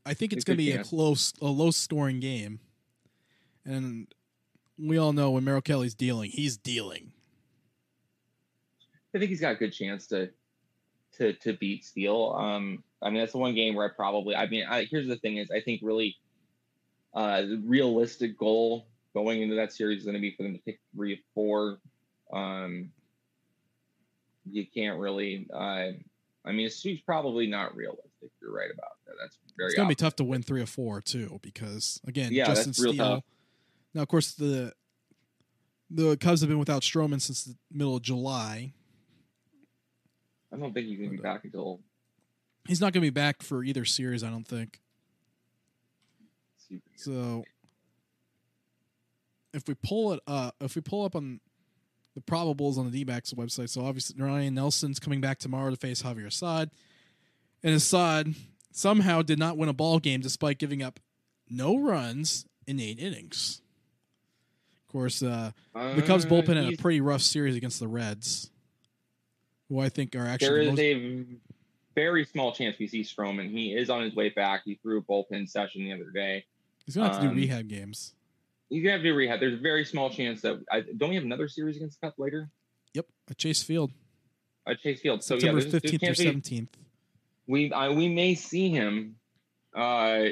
I think it's going to be a close, a low scoring game. And we all know when Merrill Kelly's dealing, he's dealing. I think he's got a good chance to to to beat Steele. Um, I mean, that's the one game where I probably. I mean, I, here's the thing: is I think really, uh, the realistic goal going into that series is going to be for them to pick three or four. Um, you can't really. Uh, I mean, it's, it's probably not realistic. You're right about that. That's very. It's going to be tough to win three or four too, because again, Yeah, Justin that's real Steele. tough. Now, of course, the the Cubs have been without Stroman since the middle of July. I don't think he's going to be uh, back until. He's not going to be back for either series, I don't think. So if we pull it up, if we pull up on the probables on the D-backs website, so obviously Ryne Nelson's coming back tomorrow to face Javier Assad, and Assad somehow did not win a ball game despite giving up no runs in eight innings. Of course, uh, the Cubs Uh, bullpen had a pretty rough series against the Reds, who I think are There actually the is most, a very small chance we see Stroman. He is on his way back. He threw a bullpen session the other day. he's going to have to do um, rehab games. He's gonna have to do rehab. There's a very small chance that I don't we have another series against the Cup later Yep, at Chase Field, at Chase Field. So September yeah, there's, there's fifteenth or seventeenth. We I, we may see him uh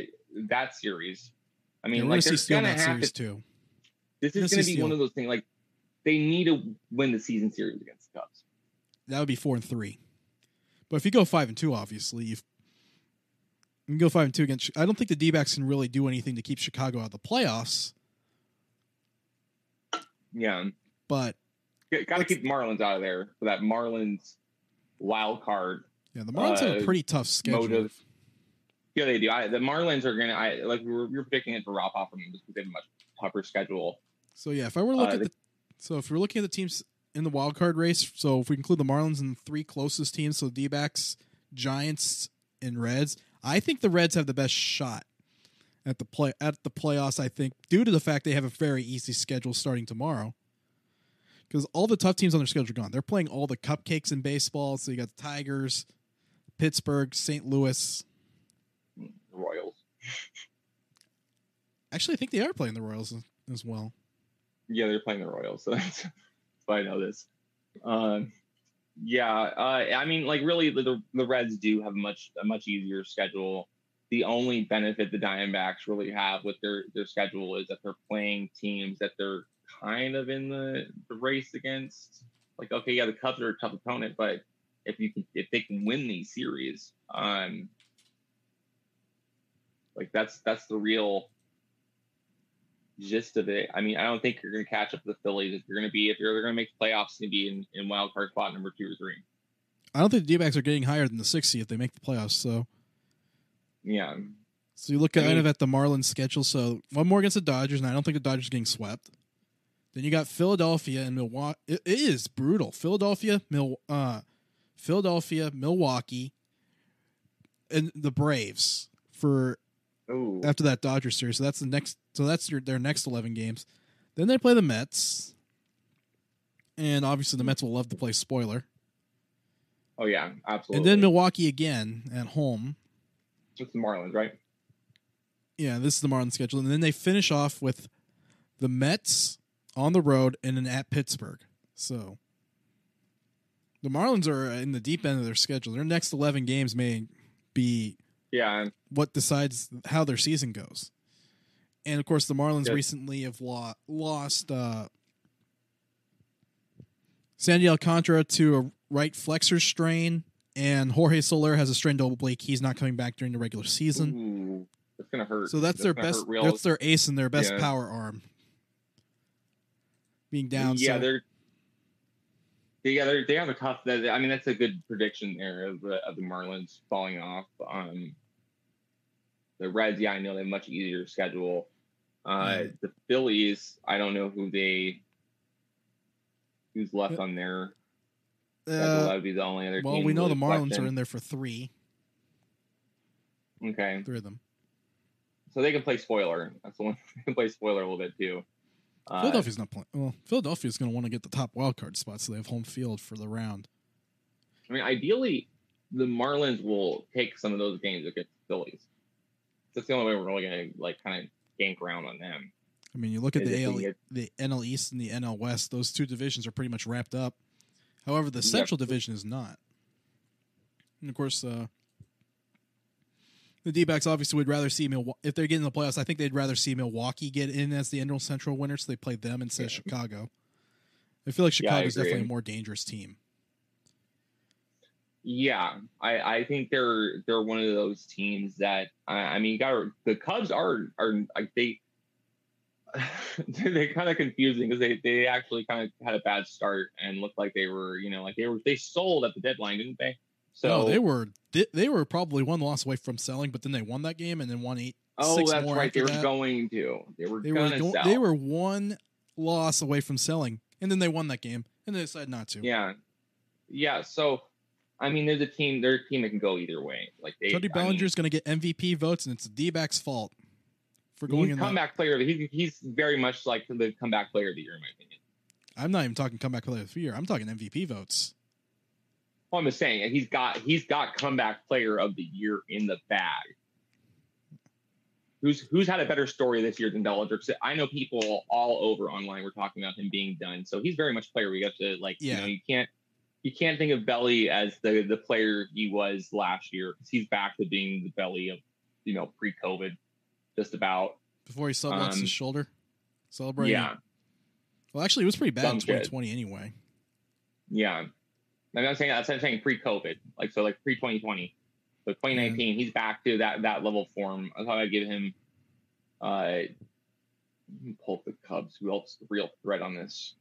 that series. I mean, Yeah, like going to see there's in gonna that have to. too. This is gonna be one of those things. Like they need to win the season series against the Cubs. that would be four and three. But if you go five and two, obviously you've, you can go five and two against. I don't think the D-backs can really do anything to keep Chicago out of the playoffs. Yeah, But got to keep Marlins out of there for that Marlins wild card yeah, the Marlins have a Uh, pretty tough schedule. motive. Yeah, they do. I, the Marlins are gonna. I like we were, we were predicting it to drop off from them because they have a much tougher schedule. So yeah, if I were to look Uh, at the- so if we're looking at the teams in the wild card race, so if we include the Marlins and the three closest teams, so D-backs, Giants, and Reds, I think the Reds have the best shot at the play at the playoffs. I think due to the fact they have a very easy schedule starting tomorrow. Because all the tough teams on their schedule are gone. They're playing all the cupcakes in baseball. So you got the Tigers, Pittsburgh, St. Louis. The Royals. Actually, I think they are playing the Royals as- well. Yeah, they're playing the Royals, so that's, that's why I know this. Um, yeah, uh, I mean, like really, the the Reds do have a much a much easier schedule. The only benefit the Diamondbacks really have with their their schedule is that they're playing teams that they're kind of in the, the race against. Like, okay, yeah, the Cubs are a tough opponent, but if you can if they can win these series, um, like that's that's the real gist of it. I mean, I don't think you're going to catch up with the Phillies. If you're going to be, if you're going to make the playoffs, to be in, in wild card spot number two or three. I don't think the D-backs are getting higher than the 60 if they make the playoffs. So Yeah, So you look I kind mean- of at the Marlins schedule. So one more against the Dodgers, and I don't think the Dodgers are getting swept. Then you got Philadelphia and Milwaukee. It it is brutal. Philadelphia, Mil, uh, Philadelphia, Milwaukee, and the Braves for oh, after that Dodgers series. So that's the next. So that's your their next eleven games. Then they play the Mets, and obviously the Mets will love to play spoiler. oh yeah, absolutely. And then Milwaukee again at home. it's the Marlins, right? Yeah, this is the Marlins schedule, and then they finish off with the Mets on the road and then at Pittsburgh. So the Marlins are in the deep end of their schedule. Their next eleven games may be Yeah, what decides how their season goes. And of course, the Marlins Yes. recently have lo- lost uh, Sandy Alcantara to a right flexor strain and Jorge Soler has a strained oblique. He's not coming back during the regular season. Ooh, that's gonna hurt. So that's, their best. That's their ace and their best Yeah. power arm. Being down. Yeah, so, they're. Yeah, they're, they have a tough. I mean, that's a good prediction there of the, of the Marlins falling off. Um, the Reds, yeah, I know they have a much easier schedule. Uh, Yeah. The Phillies, I don't know who they, who's left on their schedule. uh, that would be the only other. well, we know the Marlins question. are in there for three. Okay, Three of them. so they can play spoiler. That's the one. They can play spoiler a little bit too. Uh, Philadelphia's not playing. Well, Philadelphia's going to want to get the top wild card spot, so they have home field for the round. I mean, ideally, the Marlins will take some of those games against the Phillies. That's the only way we're really going to like kind of gain ground on them. I mean, you look at the AL, get- the NL East and the NL West; those two divisions are pretty much wrapped up. However, the. Central Division is not. And of course, uh, the D-backs obviously would rather see Milwaukee if they're getting the playoffs. I think they'd rather see Milwaukee get in as the NL Central winner, so they play them instead of Chicago. I feel like Yeah, Chicago's definitely a more dangerous team. Yeah, I, I think they're they're one of those teams that I, I mean, got the Cubs are are like they they're kind of confusing because they they actually kind of had a bad start and looked like they were you know like they were they sold at the deadline, didn't they? So no, they were they, they were probably one loss away from selling, but then they won that game and then won eight. oh, six that's more right, they were that. going to they were They were gonna go- sell. they were one loss away from selling, and then they won that game, and they decided not to. Yeah, yeah. So, I mean, there's a team. They're a team that can go either way. Like they, Cody Bellinger's going to get MVP votes, and it's the D-backs' fault for going he's in. That. comeback player. of the- He's he's very much like the comeback player of the year, in my opinion. I'm not even talking comeback player of the year. I'm talking MVP votes. Well, I'm just saying he's got he's got comeback player of the year in the bag. Who's who's had a better story this year than? 'Cause I know people all over online were talking about him being done. So he's very much player. We have to like Yeah. you know you can't you can't think of Belly as the the player he was last year 'cause he's back to being the Belly of you know pre-COVID, just about. Before he subluxed Um, his shoulder, celebrating. Yeah, Well, actually, it was pretty bad Dumb in kid. 2020 anyway. yeah. I'm not saying that's I'm saying pre-COVID, like so like pre 2020. So 2019, he's back to that that level form. I thought I'd give him. Uh, pull up the Cubs. Who else? The real threat on this?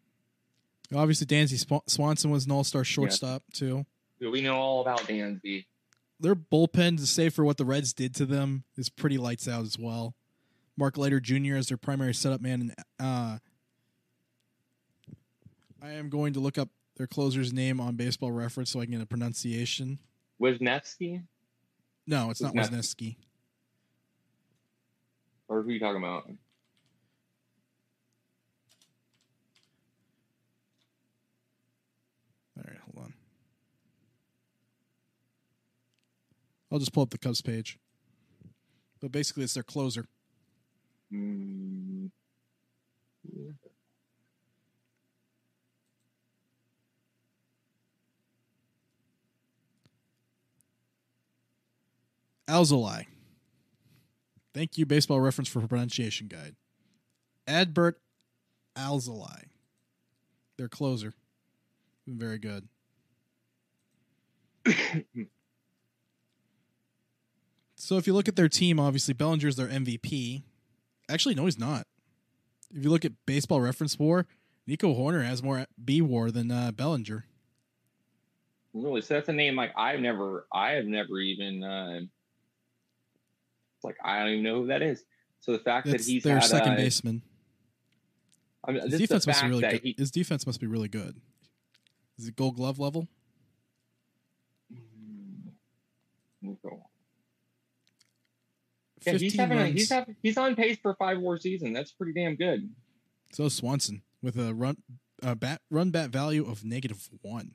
Obviously, Dansby Sw- Swanson was an all-star shortstop too. We know all about Dansby. Their bullpen, to say for what the Reds did to them, is pretty lights out as well. Mark Leiter Jr. is their primary setup man, and uh, I am going to look up their closer's name on Baseball Reference so I can get a pronunciation. Wisniewski, No, it's not Wisniewski. Or who are you talking about? All right, hold on. I'll just pull up the Cubs page. But basically, it's their closer. Hmm. Alzolay. Thank you, Baseball Reference, for pronunciation guide. Adbert Alzolay. Their closer. Very good. so if you look at their team, obviously Bellinger's their MVP. Actually, no, he's not. If you look at Baseball Reference War, Nico Hoerner has more B War than uh, Bellinger. Really? So that's a name like I've never, I have never even, uh, like I don't even know who that is. So the fact That's that he's their second uh, baseman. I mean, His defense must be really good. he, His defense must be really good. Is it Gold Glove level? Nico. Yeah, he's having a, he's he's on pace for five war season. That's pretty damn good. So is Swanson with a run uh, bat run bat value of negative one.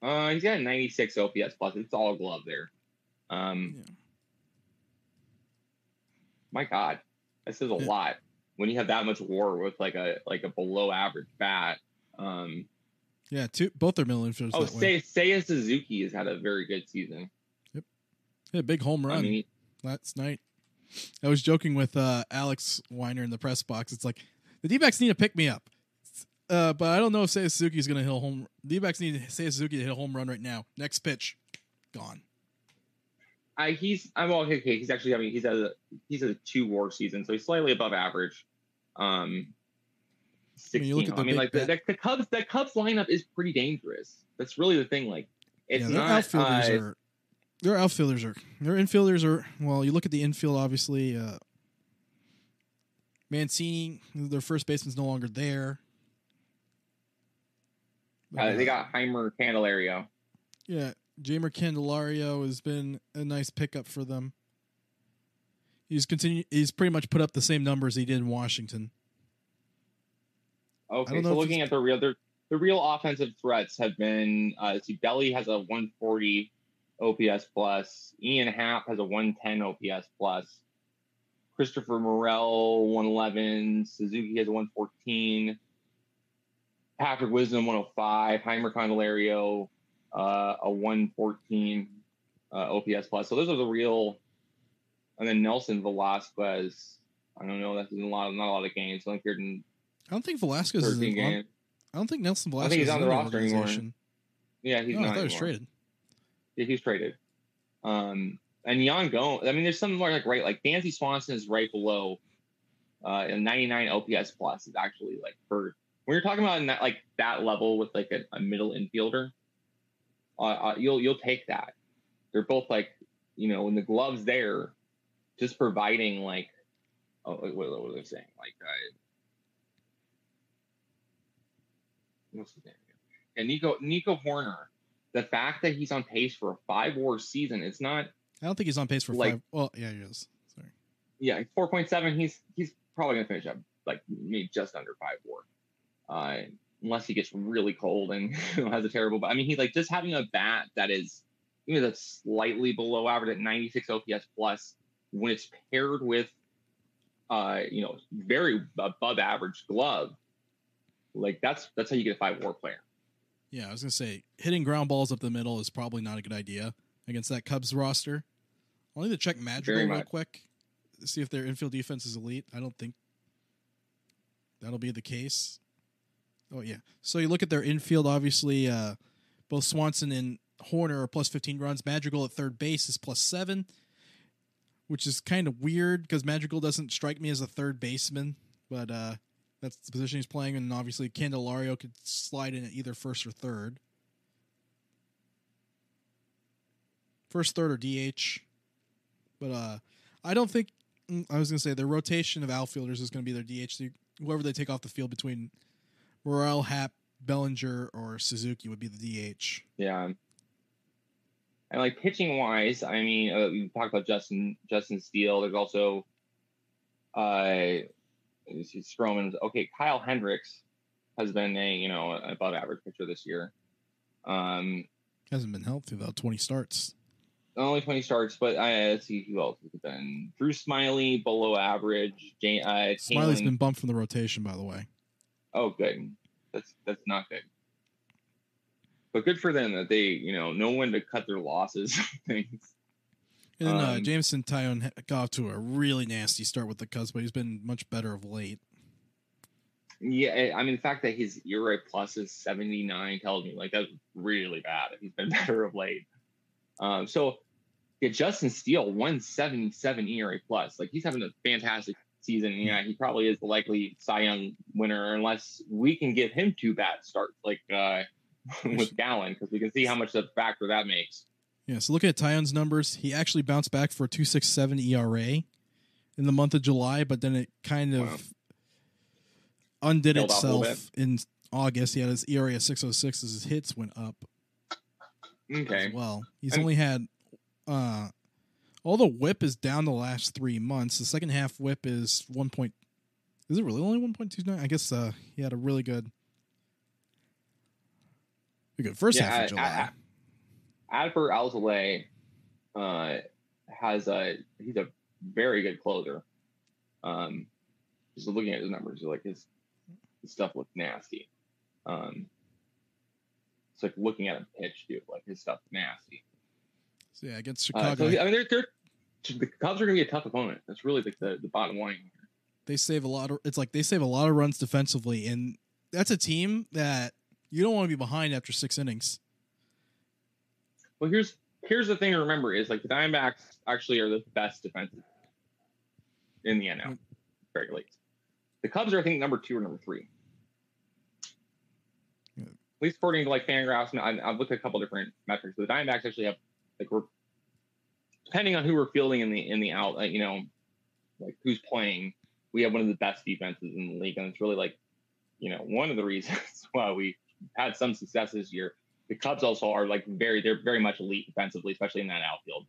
Uh, he's got a 96 OPS plus. It's all glove there. Um, Yeah. My God, this is a Yeah. lot when you have that much war with like a like a below average bat. Um, Yeah, two both are middle infielders oh, say Seiya Suzuki has had a very good season. Yep, yeah, big home run I mean, last night. I was joking with uh, Alex Weiner in the press box. It's like the D-backs need to pick me up. Uh, but I don't know if Seiya Suzuki is going to hit a home. D backs need Seiya Suzuki to hit a home run right now. Next pitch, gone. I he's I'm well, okay. He's actually I mean he's a he's a two WAR season, so he's slightly above average. Um, I mean, you look at the I mean, like the, the, the Cubs, the Cubs lineup is pretty dangerous. That's really the thing. Like, it's yeah, their not. outfielders uh, are. Their outfielders are. Their infielders are. Well, you look at the infield. Obviously, uh, Mancini, their first baseman's no longer there. uh, they got Jeimer Candelario. Yeah, Jeimer Candelario has been a nice pickup for them. He's continue. He's pretty much put up the same numbers he did in Washington. Okay, so looking at the real, the, the real offensive threats have been. Uh, see, Belly has a 140 OPS plus. Ian Happ has a 110 OPS plus. Christopher Morel 111. Suzuki has a 114. Patrick Wisdom 105. Jeimer Candelario uh, a 114 uh, OPS plus. So those are the real. And then Nelson Velazquez. I don't know. That's a lot. Not a lot of games. I think you're in I don't think Velazquez is 13 in, on, games. I don't think Nelson Velazquez. I think he's is on the roster anymore. Yeah, he's no, I not. thought he was traded. Yeah, he's traded. Um, and Yan Gomes. I mean, there's some more like right, like Dansby Swanson is right below. Uh, a 99 OPS plus is actually like for when you're talking about in that like that level with like a, a middle infielder. Uh, uh, you'll you'll take that. They're both like you know when the gloves there, just providing like, oh, what, what was I saying? Like, uh, what's his name? And Nico Nico Hoerner the fact that he's on pace for a five war season, it's not I don't think he's on pace for Like- five. Well, yeah, he is. Sorry. yeah, four point seven, he's he's probably gonna finish up like maybe just under five war. Uh unless he gets really cold and has a terrible but I mean he like just having a bat that is even that's slightly below average at 96 OPS plus when it's paired with uh you know very above average glove like that's that's how you get a five war player Yeah, I was gonna say hitting ground balls up the middle is probably not a good idea against that Cubs roster. I'll need to check Madrigal real quick, see if their infield defense is elite. I don't think that'll be the case. Oh yeah. So you look at their infield. Obviously, uh, both Swanson and Hoerner are plus fifteen runs. Madrigal at third base is plus seven, which is kind of weird because Madrigal doesn't strike me as a third baseman, but uh, that's the position he's playing, and obviously Candelario could slide in at either first or third. First, third, or DH. But uh, I don't think mm, I was gonna say their rotation of outfielders is gonna be their DH. Whoever they take off the field between Morel, Happ, Bellinger, or Suzuki would be the DH. Yeah. And like pitching wise, I mean, uh, we talked about Justin Justin Steele. There's also uh let's see, Stroman. Okay, Kyle Hendricks has been a you know above average pitcher this year. Um, Hasn't been healthy though. Twenty starts. only 20 starts, but uh, let's see who else has been. Drew Smyly below average. Jane, uh, Smyly's been bumped from the rotation, by the way. Oh, good. That's that's not good. But good for them that they you know know when to cut their losses. Things. And then uh, Um, Jameson Taillon got off to a really nasty start with the Cubs, but he's been much better of late. Yeah, I mean the fact that his ERA plus is 79 tells me like that's really bad. He's been better of late. Um, so yeah, Justin Steele 177 ERA plus. Like he's having a fantastic season. Yeah, he probably is the likely Cy Young winner unless we can give him two bad starts like uh, with Gallen because we can see how much of a factor that makes. Yeah, so looking at Taillon's numbers, he actually bounced back for a 267 ERA in the month of July, but then it kind of Wow. undid Tailed off a little itself in August. He had his ERA at 606 as his hits went up Okay. well. He's And- only had uh all the whip is down the last three months. The second half whip is one point is it really only 1.29? I guess uh he had a really good a good first Yeah, half of I- July. Adbert Alzolay uh, has a he's a very good closer. Um, just looking at his numbers, like his, his stuff looks nasty. Um, it's like looking at him pitch, dude. Like his stuff's nasty. so yeah, against Uh, Chicago. so I mean, they're, they're the Cubs are going to be a tough opponent. That's really like the, the bottom line. they save a lot of it's like they save a lot of runs defensively and that's a team that you don't want to be behind after six innings. Well, here's here's the thing to remember is like the Diamondbacks actually are the best defensive in the NL, mm. very late. The Cubs are I think number two or number three. Yeah. At least according to like Fangraphs, and I- I've looked at a couple different metrics. But the Diamondbacks actually have like depending on who we're fielding in the in the out, you know, like who's playing. We have one of the best defenses in the league, and it's really like, you know, one of the reasons why we had some success this year. The Cubs also are like very, they're very much elite defensively, especially in that outfield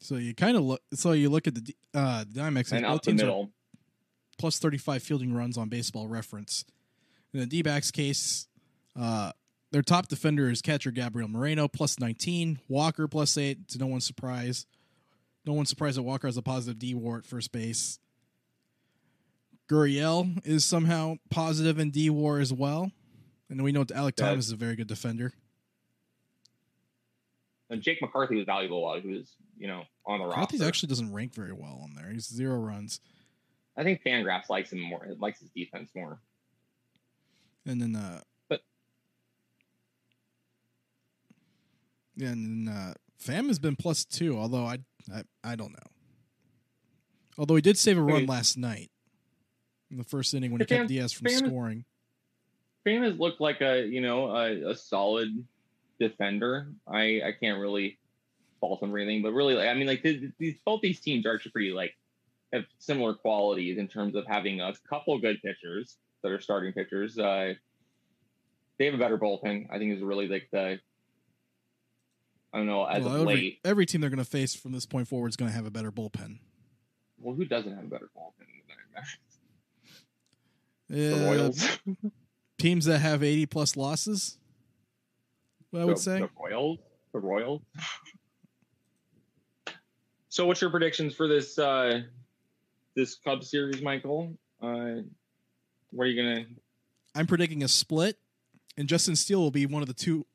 So you kind of look. So you look at the uh, the and both out the are middle. plus 35 fielding runs on baseball reference. In the D backs case, uh, their top defender is catcher Gabriel Moreno, plus 19. Walker, plus 8, to no one's surprise. No one's surprised that Walker has a positive D war at first base. Gurriel is somehow positive in D war as well. And we know that Alek Yeah. Thomas is a very good defender. And Jake McCarthy was valuable while he was, you know, on the McCarthy roster. actually doesn't rank very well on there. He's zero runs. I think Fangraphs likes him more, It likes his defense more. And then, uh, But- yeah, and then, uh, Pham has been plus two, although I, I, I don't know. Although he did save a run last night in the first inning when he Pham- kept Diaz from Pham- scoring. Pham has looked like a, you know, a, a solid defender. I, I can't really fault him for anything, but really, like, I mean, like th- these both these teams are actually pretty like have similar qualities in terms of having a couple good pitchers that are starting pitchers. Uh, they have a better bullpen. I think is really like the I don't know as Well, of every, late. every team they're going to face from this point forward is going to have a better bullpen. Well, who doesn't have a better bullpen than the Uh, Royals. teams that have 80 plus losses, I would the, say. the Royals. The Royals. so, what's your predictions for this uh this Cubs series, Michael? Uh, what are you gonna? I'm predicting a split, and Justin Steele will be one of the two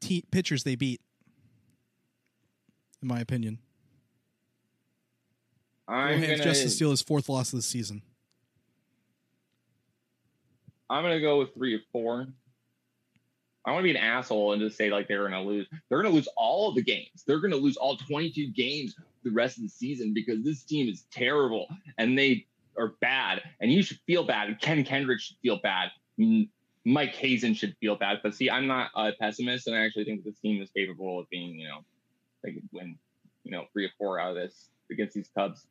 te- pitchers they beat, in my opinion. I'm gonna. Justin Steele his fourth loss of the season. I'm gonna go with three or four. I want to be an asshole and just say like they're gonna lose. They're gonna lose all of the games. They're gonna lose all 22 games the rest of the season because this team is terrible and they are bad. And you should feel bad. Ken Kendrick should feel bad. Mike Hazen should feel bad. But see, I'm not a pessimist, and I actually think that this team is capable of being, you know, they could win, you know, three or four out of this against these Cubs.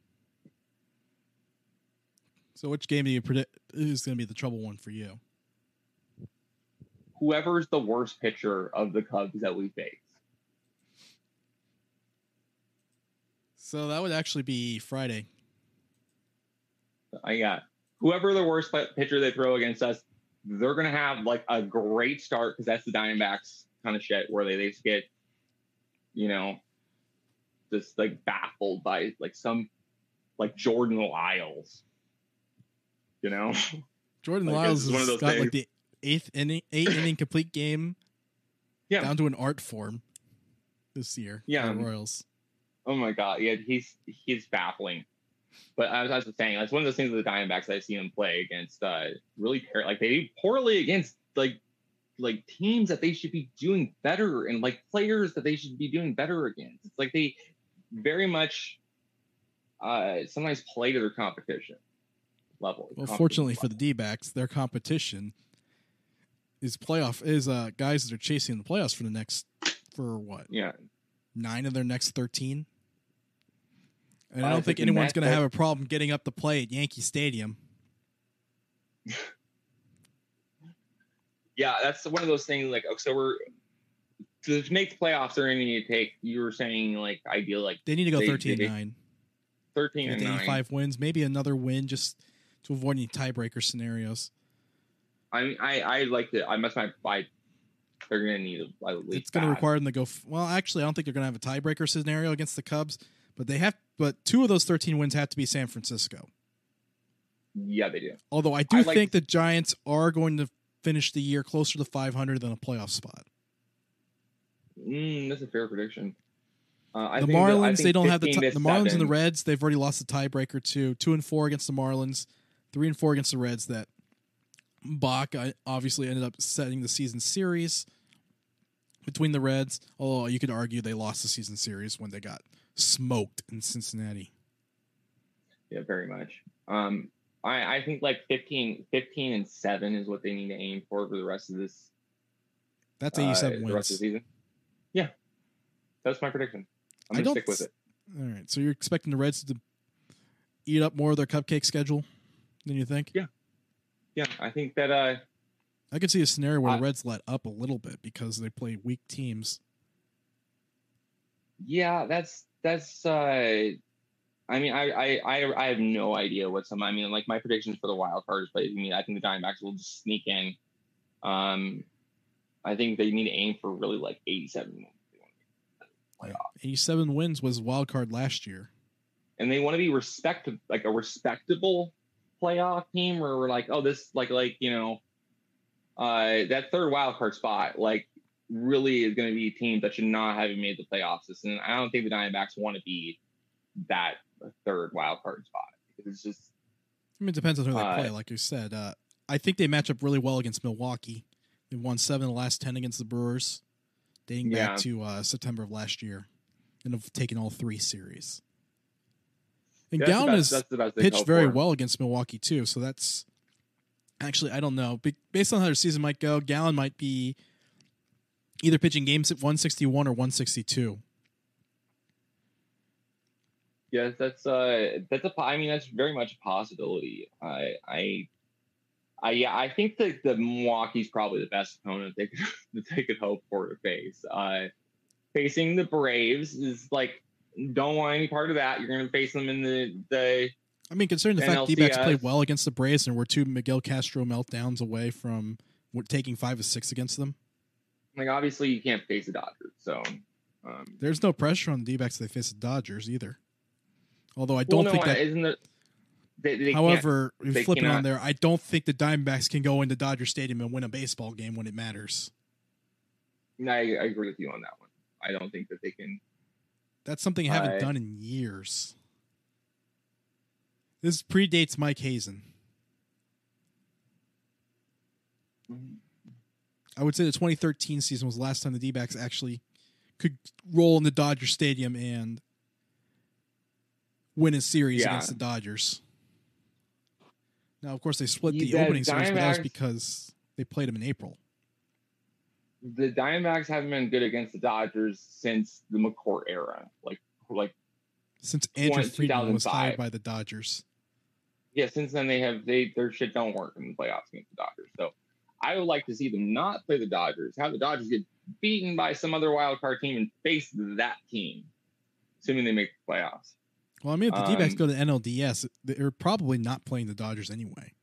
So, which game do you predict is going to be the trouble one for you? Whoever's the worst pitcher of the Cubs that we face. So that would actually be Friday. I got whoever the worst pitcher they throw against us, they're gonna have like a great start because that's the Diamondbacks kind of shit where they, they just get, you know, just like baffled by like some like Jordan Lyles. You know, Jordan Like, Lyles is one has of those got like the eighth inning, eight inning complete game Yeah. down to an art form this year. Yeah. Royals. oh my god, yeah, he's he's baffling. But as I was saying, that's one of those things with the Diamondbacks I've seen him play against. Uh, really, par- like they poorly against like like teams that they should be doing better and like players that they should be doing better against. It's like they very much uh, sometimes play to their competition level. Well, competition fortunately for the D backs, their competition is playoff is uh guys that are chasing the playoffs for the next for what yeah, nine of their next thirteen. And I don't think anyone's going to have a problem getting up to play at Yankee Stadium. yeah, that's one of those things. Like, so we're to make the playoffs. They're going to need to take. You were saying like ideal like They need to go They- 13 they- 9. thirteen and to nine. 85 wins, maybe another win just to avoid any tiebreaker scenarios. I mean, I I like to. I must my I. They're gonna need a, at least. It's going to require them to go. Well, actually, I don't think they're going to have a tiebreaker scenario against the Cubs, but they have. But two of those 13 wins have to be San Francisco. Yeah, they do. Although I do I like- think the Giants are going to finish the year closer to 500 than a playoff spot. Mm, that's a fair prediction. Uh, I the think that- I Marlins, think they don't have the 15 ti- to the Marlins and the Reds. They've already lost the tiebreaker to two and four against the Marlins, three and four against the Reds. That Bach obviously ended up setting the season series between the Reds. Although you could argue they lost the season series when they got smoked in Cincinnati. Yeah, very much. Um, I, I think like 15, 15 and seven is what they need to aim for for the rest of this. That's eighty-seven uh, wins. The rest of the season. Yeah, that's my prediction. I'm gonna stick with it. All right, so you're expecting the Reds to eat up more of their cupcake schedule than you think? Yeah, yeah, I think that. Uh, I could see a scenario where I- the Reds let up a little bit because they play weak teams. yeah, that's that's. uh I mean, I, I I I have no idea what's some. I mean, like my predictions for the wild cards, but I mean, I think the Diamondbacks will just sneak in. Um, I think they need to aim for really like 87 wins. Playoff. 87 wins was wild card last year. and they want to be respect like a respectable playoff team where we're like, oh, this like like you know, uh, that third wild card spot like really is going to be a team that should not have made the playoffs. And I don't think the Diamondbacks want to be that third wild card spot because it's just I mean, it depends on who they Uh, play. Like you said, uh, I think they match up really well against Milwaukee. They won seven of the last ten against the Brewers, dating Yeah. back to uh, September of last year, and have taken all three series. And the has that's the best they can pitched very for. well against Milwaukee too. So that's actually I don't know. Based on how their season might go, Gallen might be either pitching games at 161 or 162. Yes, that's uh that's a. I mean that's very much a possibility. I I I yeah, I think that the Milwaukee's probably the best opponent they could that they could hope for to face. Uh facing the Braves is like don't want any part of that. You're gonna face them in the the I mean, considering the fact D-backs NLCS. played well against the Braves and were two Miguel Castro meltdowns away from taking five or six against them, like obviously you can't face the Dodgers. So um there's no pressure on the D-backs if they face the Dodgers either. Although I don't no, think that. isn't it they, they However, flipping on there, I don't think the Diamondbacks can go into Dodger Stadium and win a baseball game when it matters. I, I agree with you on that one. I don't think that they can That's something I haven't I- done in years. This predates Mike Hazen. I would say the 2013 season was the last time the D-backs actually could roll in the Dodger Stadium and win a series Yeah. against the Dodgers. Now, of course, they split the the opening series, but that was because they played them in April. the Diamondbacks haven't been good against the Dodgers since the McCourt era. Like like Since Andrew 20- Friedman was hired by the Dodgers. yeah, since then they have they their shit don't work in the playoffs against the Dodgers. So I would like to see them not play the Dodgers, have the Dodgers get beaten by some other wild card team and face that team, assuming they make the playoffs. Well, I mean, if the D-backs Um, go to NLDS, they're probably not playing the Dodgers anyway.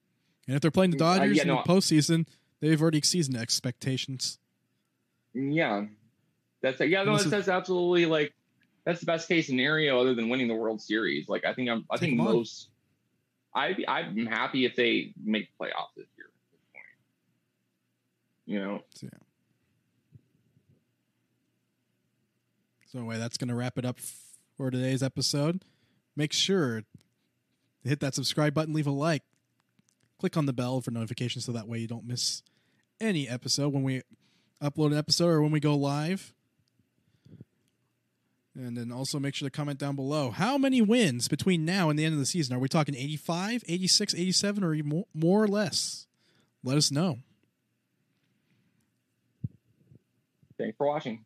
And if they're playing the Uh, yeah, Dodgers in no, the postseason, they've already exceeded expectations. Yeah, that's yeah, no, that's, that's absolutely like that's the best case scenario other than winning the World Series. Like I think I'm I think most I I'm happy if they make the playoffs this year at this point. You know, yeah. So anyway, that's going to wrap it up for today's episode. Make sure to hit that subscribe button, leave a like, click on the bell for notifications so that way you don't miss any episode when we upload an episode or when we go live. And then also make sure to comment down below. How many wins between now and the end of the season? Are we talking 85, 86, 87, or even more, or less? Let us know. thanks for watching.